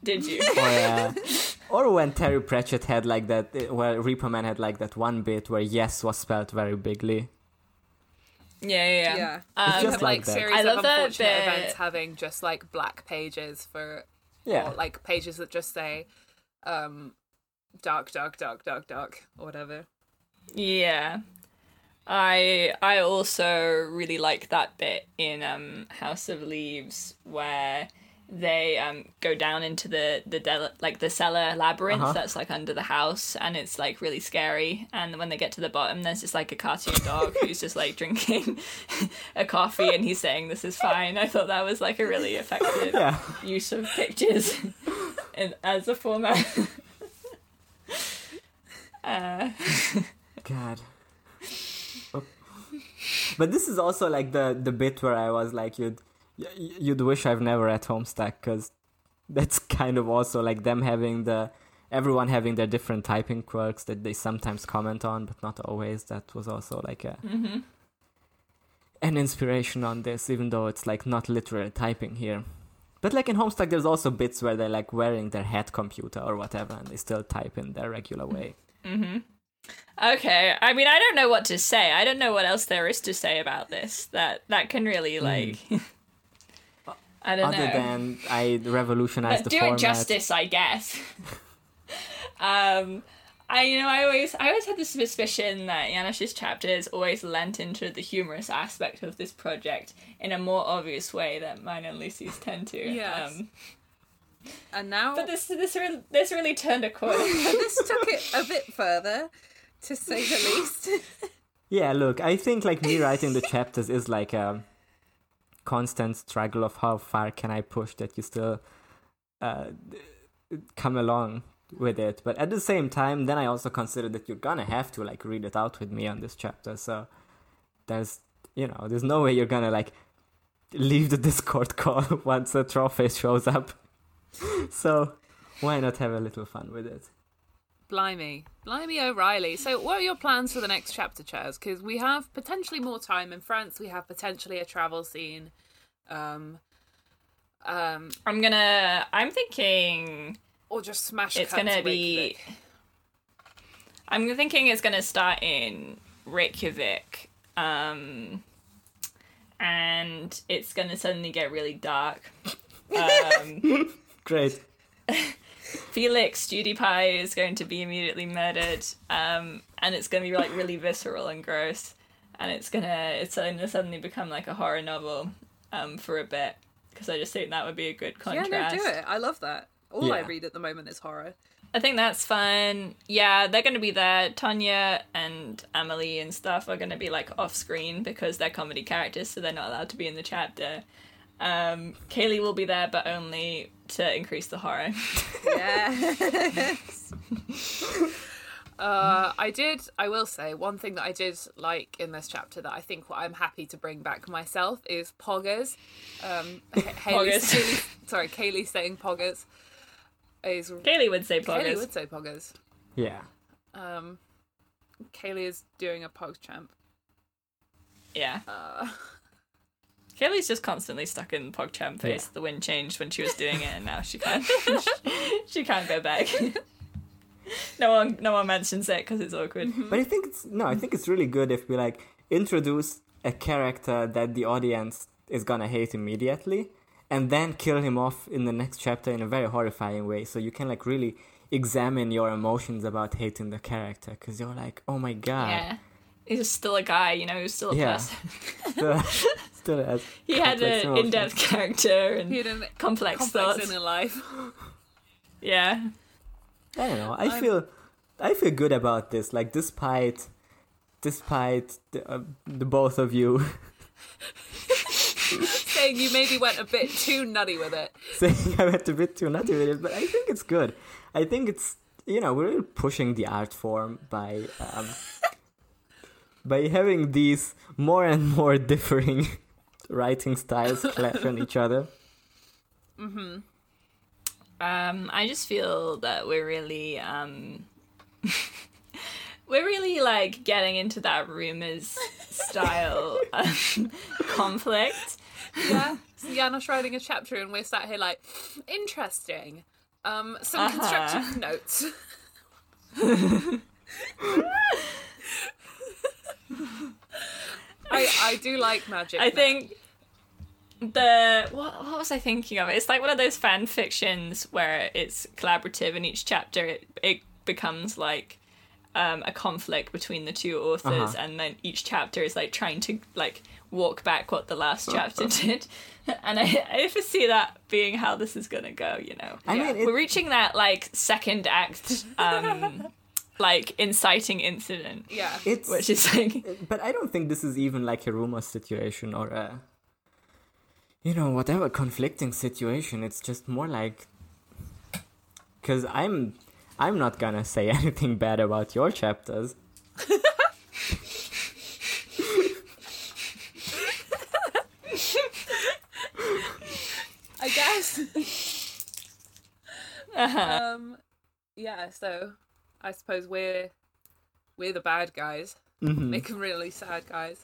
Did you? or uh, or when Terry Pratchett had like that, where Reaper Man had like that one bit where yes was spelled very bigly. Yeah, yeah, yeah. Yeah. Um, It's just like like that. series I love of that unfortunate bit- events having just like black pages for Yeah, or like pages that just say um dark dark dark dark dark or whatever Yeah. I I also really like that bit in um House of Leaves where they um go down into the the del- like the cellar labyrinth Uh-huh. that's like under the house and it's like really scary and when they get to the bottom there's just like a cartoon dog who's just like drinking a coffee and he's saying this is fine. I thought that was like a really effective yeah. use of pictures in, as a format. uh, God. But this is also like the the bit where I was like, you'd you'd wish I've never read Homestuck because that's kind of also like them having the everyone having their different typing quirks that they sometimes comment on, but not always. That was also like a mm-hmm. an inspiration on this, even though it's like not literally typing here. But like in Homestuck, there's also bits where they're like wearing their head computer or whatever, and they still type in their regular way. Mm-hmm. Okay. I mean, I don't know what to say. I don't know what else there is to say about this. That that can really like. I don't. Other know. than I revolutionized but the do format. it justice, I guess. um, I you know I always I always had this suspicion that Janusz's chapters always lent into the humorous aspect of this project in a more obvious way than mine and Lucy's tend to. Yes. Um, and now but this this really this really turned a corner. this took it a bit further to say the least Yeah, look, I think like me writing the chapters is like a constant struggle of how far can I push that you still uh, come along with it. But at the same time, then I also consider that you're gonna have to like read it out with me on this chapter. So there's you know there's no way you're gonna like leave the Discord call once the trophy shows up. so why not have a little fun with it? Blimey blimey o'reilly so what are your plans for the next chapter Chaz because we have potentially more time in france we have potentially a travel scene um um I'm gonna. I'm thinking or just smash it's gonna to be. I'm thinking it's gonna start in Reykjavik, um, and it's gonna suddenly get really dark. Um, Great. Felix PewDiePie is going to be immediately murdered, um, and it's gonna be like really visceral and gross, and it's gonna it's gonna suddenly become like a horror novel, um, for a bit because I just think that would be a good contrast. yeah no do it i love that all i read at the moment is horror I think that's fun. Yeah, they're going to be there. Tanya and Amelie and stuff are going to be like off screen because they're comedy characters, so they're not allowed to be in the chapter. Um, Kaylee will be there, but only to increase the horror. yeah Uh, I did. I will say one thing that I did like in this chapter that I think what I'm happy to bring back myself is poggers. Um, H- Poggers. Haley- sorry, Kaylee saying poggers is Kaylee would say poggers. Kaylee poggers. would say poggers. Yeah. Um, Kaylee is doing a pog champ. Yeah. Uh, Kaylee's just constantly stuck in PogChamp face. Yeah. The wind changed when she was doing it, and now she can't. she can't go back. no one, no one mentions it because it's awkward. Mm-hmm. But I think it's no, I think it's really good if we like introduce a character that the audience is gonna hate immediately, and then kill him off in the next chapter in a very horrifying way. So you can like really examine your emotions about hating the character because you're like, oh my god, Yeah, he's still a guy. You know, he's still a Yeah. person. still, still has He had an in-depth character and He had a complex, complex thoughts. inner life. Yeah, I don't know. I I'm- feel, I feel good about this. Like despite, despite the, uh, the both of you Saying you maybe went a bit too nutty with it. saying I went a bit too nutty with it, but I think it's good. I think it's you know we're really pushing the art form by um, by having these more and more differing writing styles clash on each other. Mhm. Um, I just feel that we're really um we're really like getting into that rumors style um, conflict. Yeah. So Janos writing a chapter and we're sat here like, interesting. Um, some Uh-huh. constructive notes. I I do like magic. I now. think the what, what was I thinking of? It's like one of those fan fictions where it's collaborative and each chapter it, it becomes like um, a conflict between the two authors Uh-huh. and then each chapter is like trying to like walk back what the last chapter did. And I, I foresee that being how this is gonna go, you know. I mean, it, We're reaching that like second act um like inciting incident. Yeah. it's Which is like but I don't think this is even like a rumor situation or a you know whatever conflicting situation. It's just more like because I'm I'm not gonna say anything bad about your chapters. I guess. um, yeah. So, I suppose we're we're the bad guys, Mhm. making really sad guys.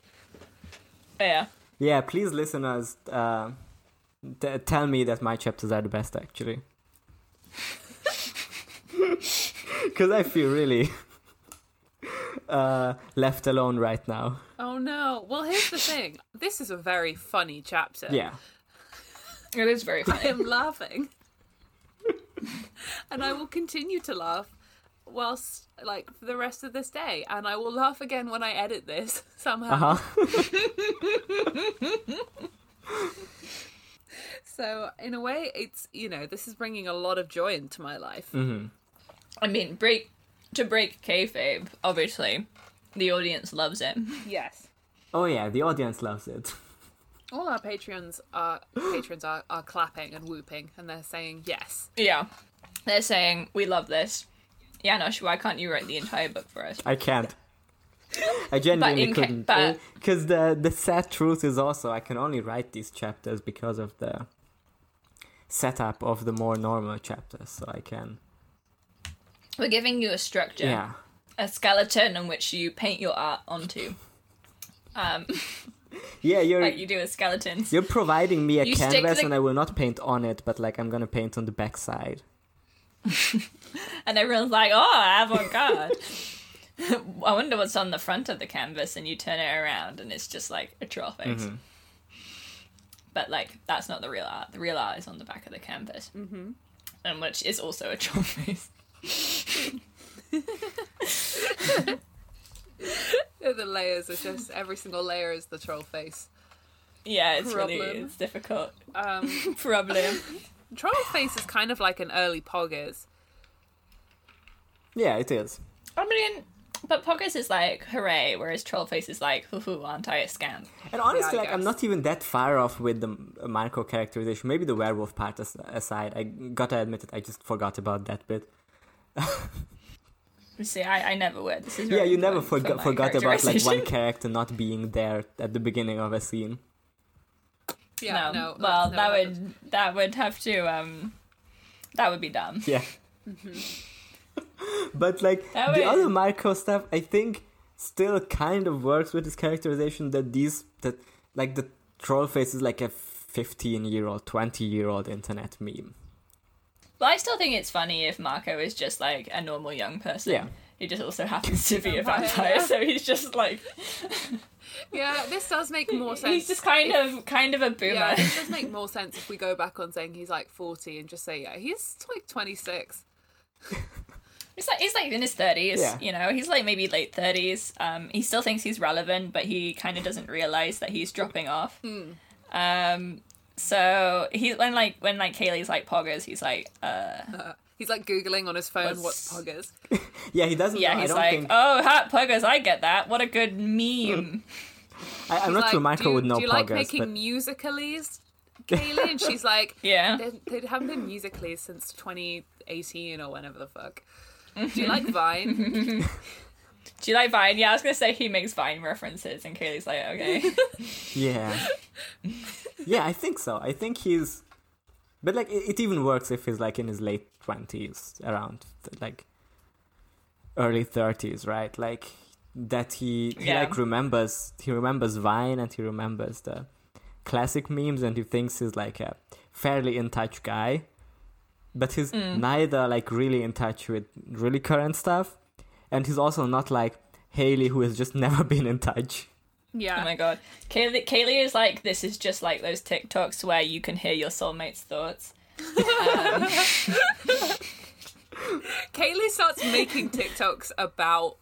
yeah. Yeah, please, listeners, uh, t- tell me that my chapters are the best, actually. Because I feel really uh, left alone right now. Oh no! Well, here's the thing. This is a very funny chapter. Yeah. It is very funny. I am laughing, and I will continue to laugh whilst like for the rest of this day, and I will laugh again when I edit this somehow. Uh huh. So in a way, it's you know this is bringing a lot of joy into my life. hmm I mean, break to break kayfabe. Obviously, the audience loves it. Yes. Oh, yeah, the audience loves it. All our patrons are patrons are, are clapping and whooping, and they're saying yes. Yeah, they're saying we love this. Janosch, why can't you write the entire book for us? I can't. I genuinely in couldn't. Because the, the sad truth is also I can only write these chapters because of the setup of the more normal chapters. So I can. We're giving you a structure, Yeah. a skeleton on which you paint your art onto. Um, Yeah, you're. like you do with skeletons. You're providing me a You canvas the- and I will not paint on it, but like I'm gonna paint on the back side. And everyone's like, oh, avant garde. I wonder what's on the front of the canvas, and you turn it around, and it's just like a troll face. Mhm. But like, that's not the real art. The real art is on the back of the canvas, mm-hmm. and which is also a troll face. The layers are just every single layer is the troll face. Yeah, it's really it's difficult. Um, Problem. Troll face is kind of like an early poggers. Yeah, it is. I mean, but Poggers is like hooray, whereas Trollface is like hoo hoo, aren't I a scam? And honestly, I like I'm not even that far off with the m- Marco characterization. Maybe the werewolf part as- aside, I gotta admit it, I just forgot about that bit. You see, I, I never would. This is Yeah, you never important for forgot forgot about like one character not being there at the beginning of a scene. Yeah, no, no. well, that's that never would that would have to um, that would be dumb. Yeah. but like That the would- other Marco stuff, I think still kind of works with his characterization that these that like the Trollface is like a 15 year old, 20 year old internet meme. But I still think it's funny if Marco is just like a normal young person. Yeah. He just also happens to be a Vampire, vampire, yeah. so he's just like Yeah, this does make more sense. he's just kind if- of kind of a boomer. Yeah, this does make more sense if we go back on saying he's like 40 and just say, yeah, he's like 26. He's like he's like in his thirties, Yeah. you know. He's like maybe late thirties. Um, he still thinks he's relevant, but he kind of doesn't realize that he's dropping off. Hmm. Um, so he when like when like Kaylee's like poggers, he's like, uh, Uh, he's like Googling on his phone What's- what poggers. Yeah, he doesn't. yeah, know. I he's don't like, think. oh, hot poggers, I get that. What a good meme. I, I'm not like, sure Michael do you, would know Do you like making but musicalies, Kaylee? And she's like, yeah, they, they haven't been musicalies since 2018 or whenever the fuck. Do you like Vine? do you like Vine? Yeah, I was gonna say he makes Vine references, and Kaylee's like, okay. yeah, yeah, I think so. I think he's, but like it, it even works if he's like in his late twenties, around like early thirties, right? Like that he he like remembers he remembers Vine and he remembers the classic memes and he thinks he's like a fairly in touch guy, but he's Mm. neither like really in touch with really current stuff, and he's also not like Haley who has just never been in touch. Yeah. Oh my god. Kaylee, Kaylee is like, this is just like those TikToks where you can hear your soulmate's thoughts. Um, Kaylee starts making TikToks about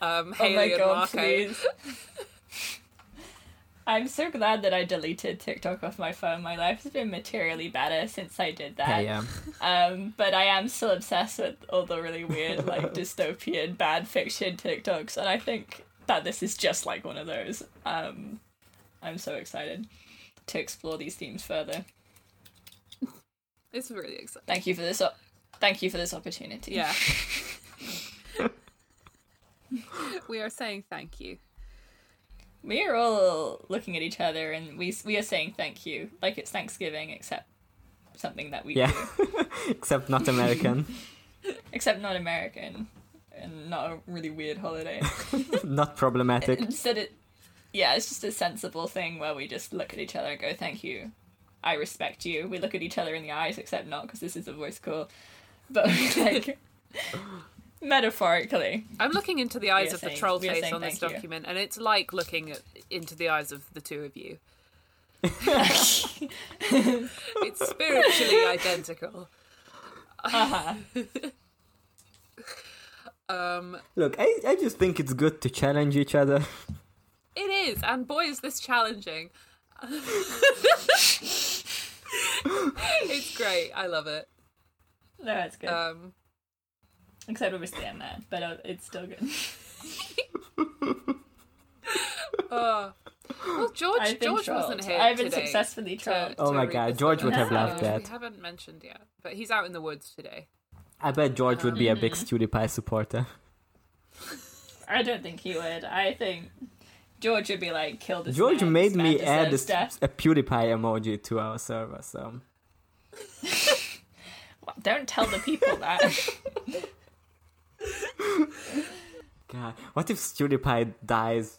um, oh Haley my and god, Marco. please. I'm so glad that I deleted TikTok off my phone. My life has been materially better since I did that. Hey, um, Um, but I am still obsessed with all the really weird, like dystopian, bad fiction TikToks, and I think that this is just like one of those. Um, I'm so excited to explore these themes further. It's really exciting. Thank you for this. Op- thank you for this opportunity. Yeah. we are saying thank you. we are all looking at each other, and we we are saying thank you, like it's Thanksgiving, except something that we Yeah. do, except not American, except not American, and not a really weird holiday. not problematic. Instead, it yeah, it's just a sensible thing where we just look at each other and go, "Thank you, I respect you." We look at each other in the eyes, except not because this is a voice call, but like metaphorically. I'm looking into the eyes are of the troll face saying on this thank you. document, and it's like looking at, into the eyes of the two of you. It's spiritually identical. Uh-huh. Um, Look, I, I just think it's good to challenge each other. it is, and boy, is this challenging. it's great. I love it. No, it's good. Um, Except obviously I'm mad, but uh, it's still good. oh. Well, George, I've been George wasn't here I've been today. successfully to- trolled. Oh to my read God, this George book. would have loved Which that. We haven't mentioned yet, but he's out in the woods today. I bet George would be a big Mm-hmm. Supporter. I don't think he would. I think George would be like, kill this George man. made This man me add a, deserves a PewDiePie emoji to our server, so Don't tell the people that. God, what if StudiePie dies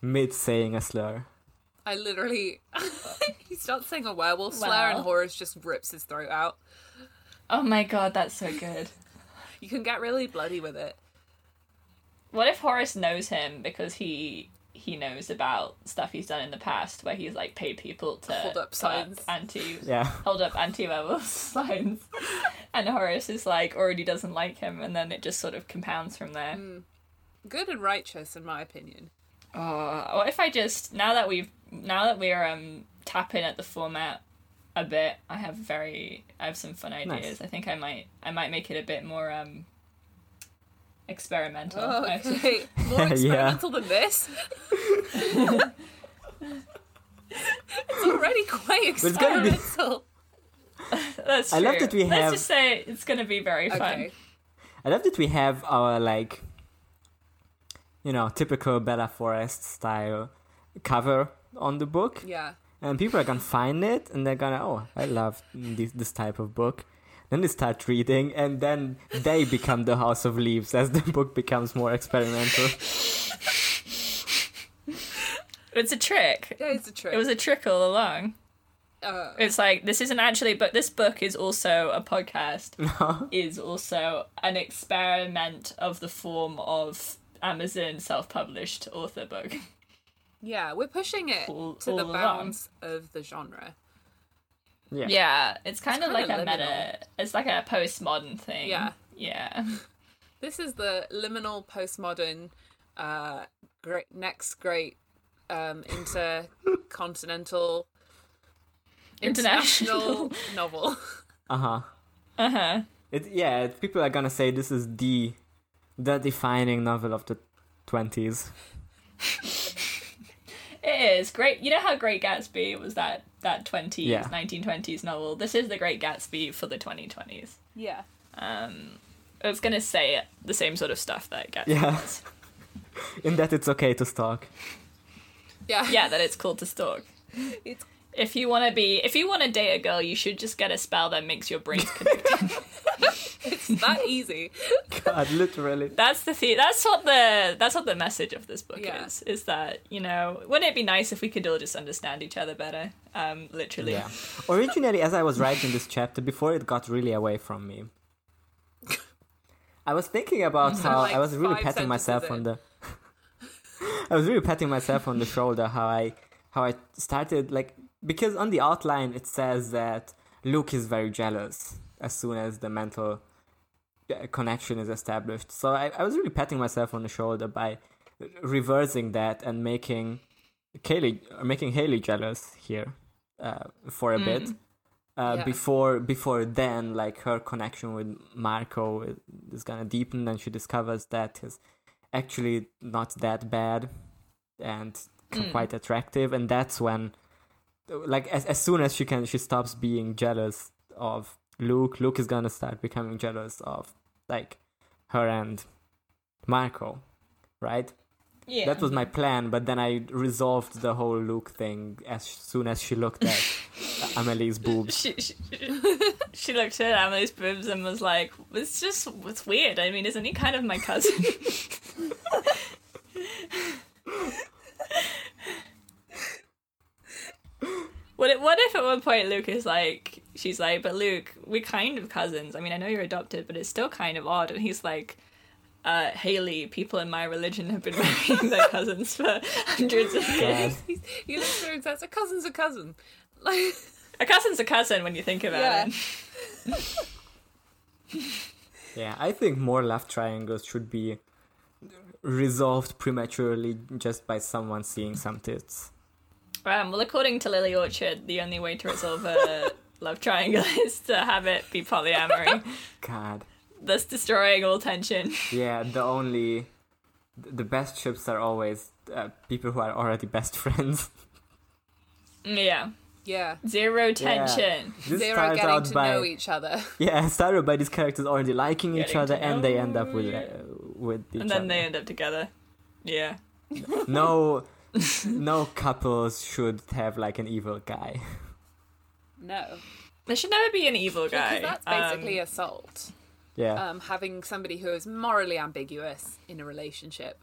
mid saying a slur? I literally, he starts saying a werewolf slur, and Horace just rips his throat out. oh my god, that's so good. You can get really bloody with it. What if Horace knows him because he he knows about stuff he's done in the past where he's like paid people to Hold up put signs. anti Yeah. hold up anti werewolf signs, and Horace is like already doesn't like him, and then it just sort of compounds from there. Good and righteous, in my opinion. Oh, what if I just now that we've now that we're um tapping at the format a bit, I have very I have some fun ideas. I think I might I might make it a bit more um experimental. Oh, okay. More Yeah. experimental than this. it's already quite it's gonna be- experimental. That's I love that we have. Let's just say it's gonna be very fun. I love that we have our like, you know, typical Bella Forrest style cover on the book, Yeah. and people are gonna find it and they're gonna, oh, I love this this type of book. Then they start reading, and then they become the House of Leaves as the book becomes more experimental. It's a trick. Yeah, it's a trick. It was a trick all along. uh, It's like this isn't actually, but this book is also a podcast. No. Is also an experiment of the form of Amazon self-published author book. yeah, we're pushing it All- to all the along. bounds of the genre. Yeah. Yeah, it's kind It's of like kinda a meta. It's like a postmodern thing. Yeah. Yeah. This is the liminal postmodern uh great next great um intercontinental International. international novel. Uh huh. Uh huh. It yeah. People are gonna say this is the the defining novel of the twenties. It is great. You know how Great Gatsby was that that twenties, Yeah. nineteen twenties novel. This is the Great Gatsby for the twenty twenties. Yeah. Um, I was gonna say the same sort of stuff that Gatsby Yeah. was. In that it's okay to stalk. Yeah. Yeah, that it's cool to stalk. It's If you want to be, if you want to date a girl, you should just get a spell that makes your brains connected. it's that easy. God, literally. that's the the- That's what the that's what the message of this book Yeah. is. Is that you know, wouldn't it be nice if we could all just understand each other better? Um, literally. Yeah. Originally, as I was writing this chapter, before it got really away from me, I was thinking about So, how like, I was really patting myself sentences on the. I was really patting myself on the shoulder how I how I started like because on the outline it says that Luke is very jealous as soon as the mental uh, connection is established. So I, I was really patting myself on the shoulder by reversing that and making Kaylee making Haley jealous here uh, for a bit. Uh, Yeah. Before before then, like her connection with Marco is- gonna deepen, and she discovers that he's actually not that bad and c- quite attractive, and that's when, like, as as soon as she can, she stops being jealous of Luke. Luke is gonna start becoming jealous of like her and Marco, right? Yeah. That was my plan, but then I resolved the whole Luke thing as soon as she looked at Amelie's boobs. she, she, she looked at amelie's boobs and was like, "It's just it's weird. I mean, isn't he kind of my cousin?" what if, at one point Luke is like, she's like, "But Luke, we're kind of cousins. I mean, I know you're adopted, but it's still kind of odd." And he's like. Uh, Haley, people in my religion have been marrying their cousins for hundreds of years. God. he looks through and says, "A cousin's a cousin." Like, A cousin's a cousin when you think about Yeah. it. Yeah, I think more love triangles should be resolved prematurely just by someone seeing some tits. Um, well, according to Lily Orchard, the only way to resolve a love triangle is to have it be polyamory, God. thus destroying all tension. Yeah, the only. The best ships are always uh, people who are already best friends. Yeah, yeah, zero tension. This zero getting out to by know each other. yeah, started by these characters already liking each other, and they end up with uh, with each And then other. they end up together. Yeah. no, no couples should have like an evil guy. No, There should never be an evil guy. because that's basically Um, assault. Yeah, Um, having somebody who is morally ambiguous in a relationship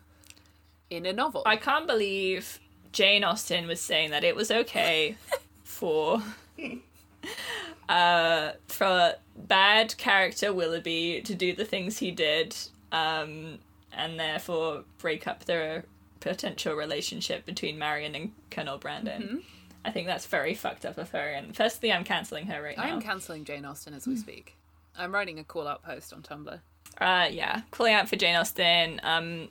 in a novel. I can't believe Jane Austen was saying that it was okay for uh for bad character Willoughby to do the things he did um and therefore break up the potential relationship between Marianne and Colonel Brandon. Mm-hmm. I think that's very fucked up of her and firstly I'm cancelling her right now. I am cancelling Jane Austen as we speak. I'm writing a call out post on Tumblr. Uh, yeah, calling out for Jane Austen. Um,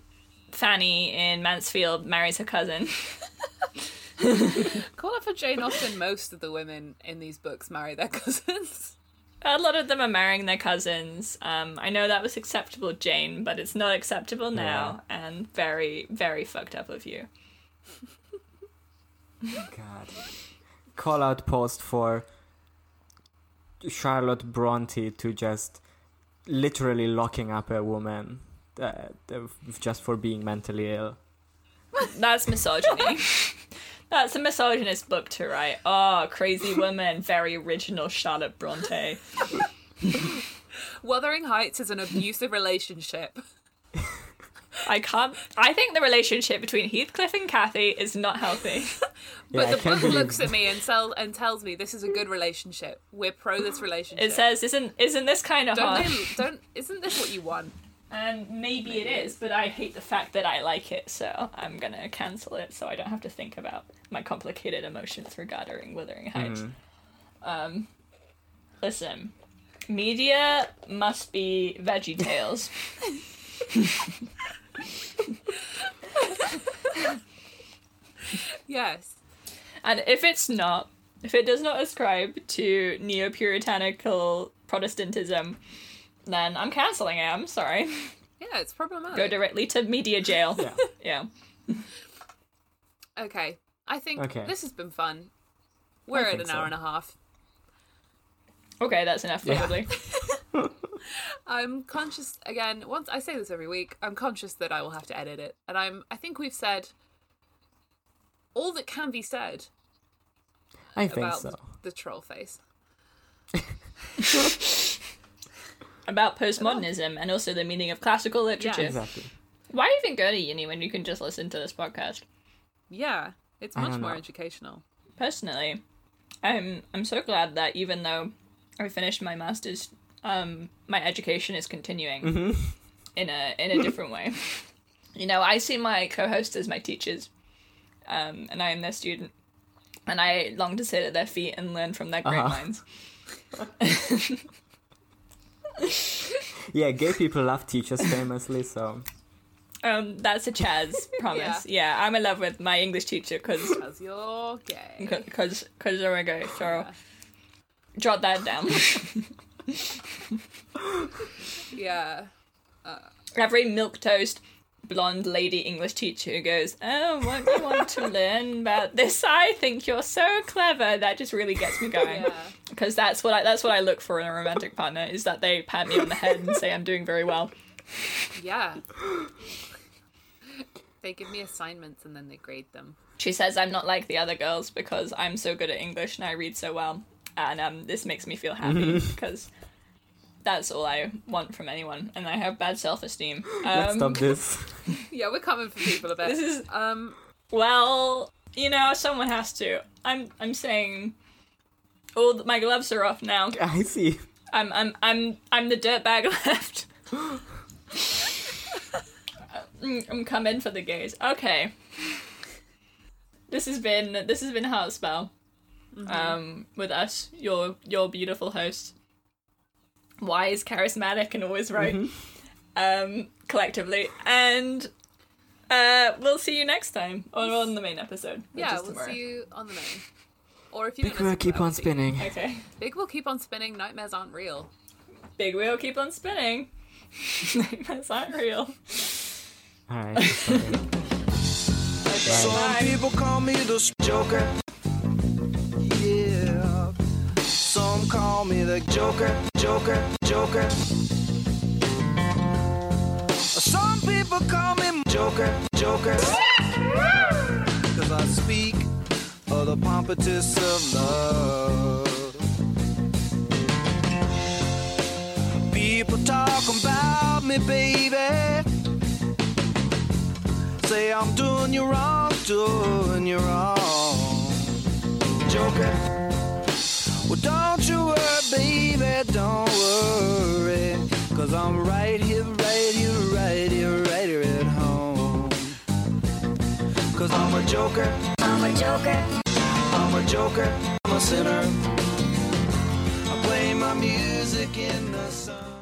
Fanny in Mansfield marries her cousin. Call out for Jane Austen. Most of the women in these books marry their cousins. A lot of them are marrying their cousins. Um, I know that was acceptable, Jane, but it's not acceptable now, and very, very fucked up of you. God. Call out post for Charlotte Bronte to just literally locking up a woman uh, just for being mentally ill. That's misogyny. That's a misogynist book to write. Oh, crazy woman, very original Charlotte Bronte. Wuthering Heights is an abusive relationship. I can't. I think the relationship between Heathcliff and Cathy is not healthy. But Yeah, the book believe- looks at me and, tell, and tells me this is a good relationship. We're pro this relationship. It says, "Isn't isn't this kind of don't harsh?" they, don't isn't this what you want? And maybe it is, but I hate the fact that I like it, so I'm gonna cancel it so I don't have to think about my complicated emotions regarding Wuthering Heights. Um, listen, media must be Veggie Tales. Yes. And if it's not, if it does not ascribe to neo puritanical Protestantism, then I'm canceling it. I'm sorry. Yeah, it's problematic. Go directly to media jail. Yeah. Yeah. okay. I think Okay. this has been fun. We're at an so. hour and a half. Okay, that's enough, Yeah. probably. I'm conscious again, once I say this every week, I'm conscious that I will have to edit it. And I'm I think we've said all that can be said I think about so. the troll face. About postmodernism and also the meaning of classical literature. Yeah. Exactly. Why even go to uni when you can just listen to this podcast? Yeah. It's much more know. educational. Personally, I'm I'm so glad that even though I finished my masters, um, my education is continuing in a in a different way. You know, I see my co-hosts as my teachers, um, and I am their student, and I long to sit at their feet and learn from their great Uh-huh. minds. Yeah, gay people love teachers famously, so Um, that's a Chaz promise. yeah. I'm in love with my English teacher because Because you're gay. because because I'm a gay. So jot that down. Yeah. Every milk toast blonde lady English teacher who goes, "Oh, what do you want to learn about this? I think you're so clever." That just really gets me going Yeah. because that's what I that's what I look for in a romantic partner is that they pat me on the head and say I'm doing very well. Yeah. They give me assignments and then they grade them. She says I'm not like the other girls because I'm so good at English and I read so well, and um, this makes me feel happy because that's all I want from anyone, and I have bad self esteem. let's Um, stop this. Yeah, we're coming for people a bit. this is um well, you know, someone has to. I'm I'm saying, all th- my gloves are off now. I see. I'm I'm I'm I'm the dirtbag left. Mm, I'm coming for the gays. Okay. This has been this has been Heart Spell. Um, with us, your your beautiful host, wise, charismatic, and always right. Um, collectively, and uh, we'll see you next time or on the main episode. yeah, we'll tomorrow. see you on the main. Or if you Big don't will listen to keep on see you. spinning. Okay. Big will keep on spinning. Nightmares aren't real. Big wheel keep on spinning. That's not real. Alright. Okay, Some bye. people call me the Joker. Call me the Joker, Joker, Joker. Some people call me Joker, Joker. Cause I speak of the pompatus of love. People talking about me, baby. Say I'm doing you wrong, doing you wrong. Joker. Don't you worry, baby, don't worry. Cause I'm right here, right here, right here, right here at home. Cause I'm a joker, I'm a joker. I'm a joker, I'm a sinner. I play my music in the sun.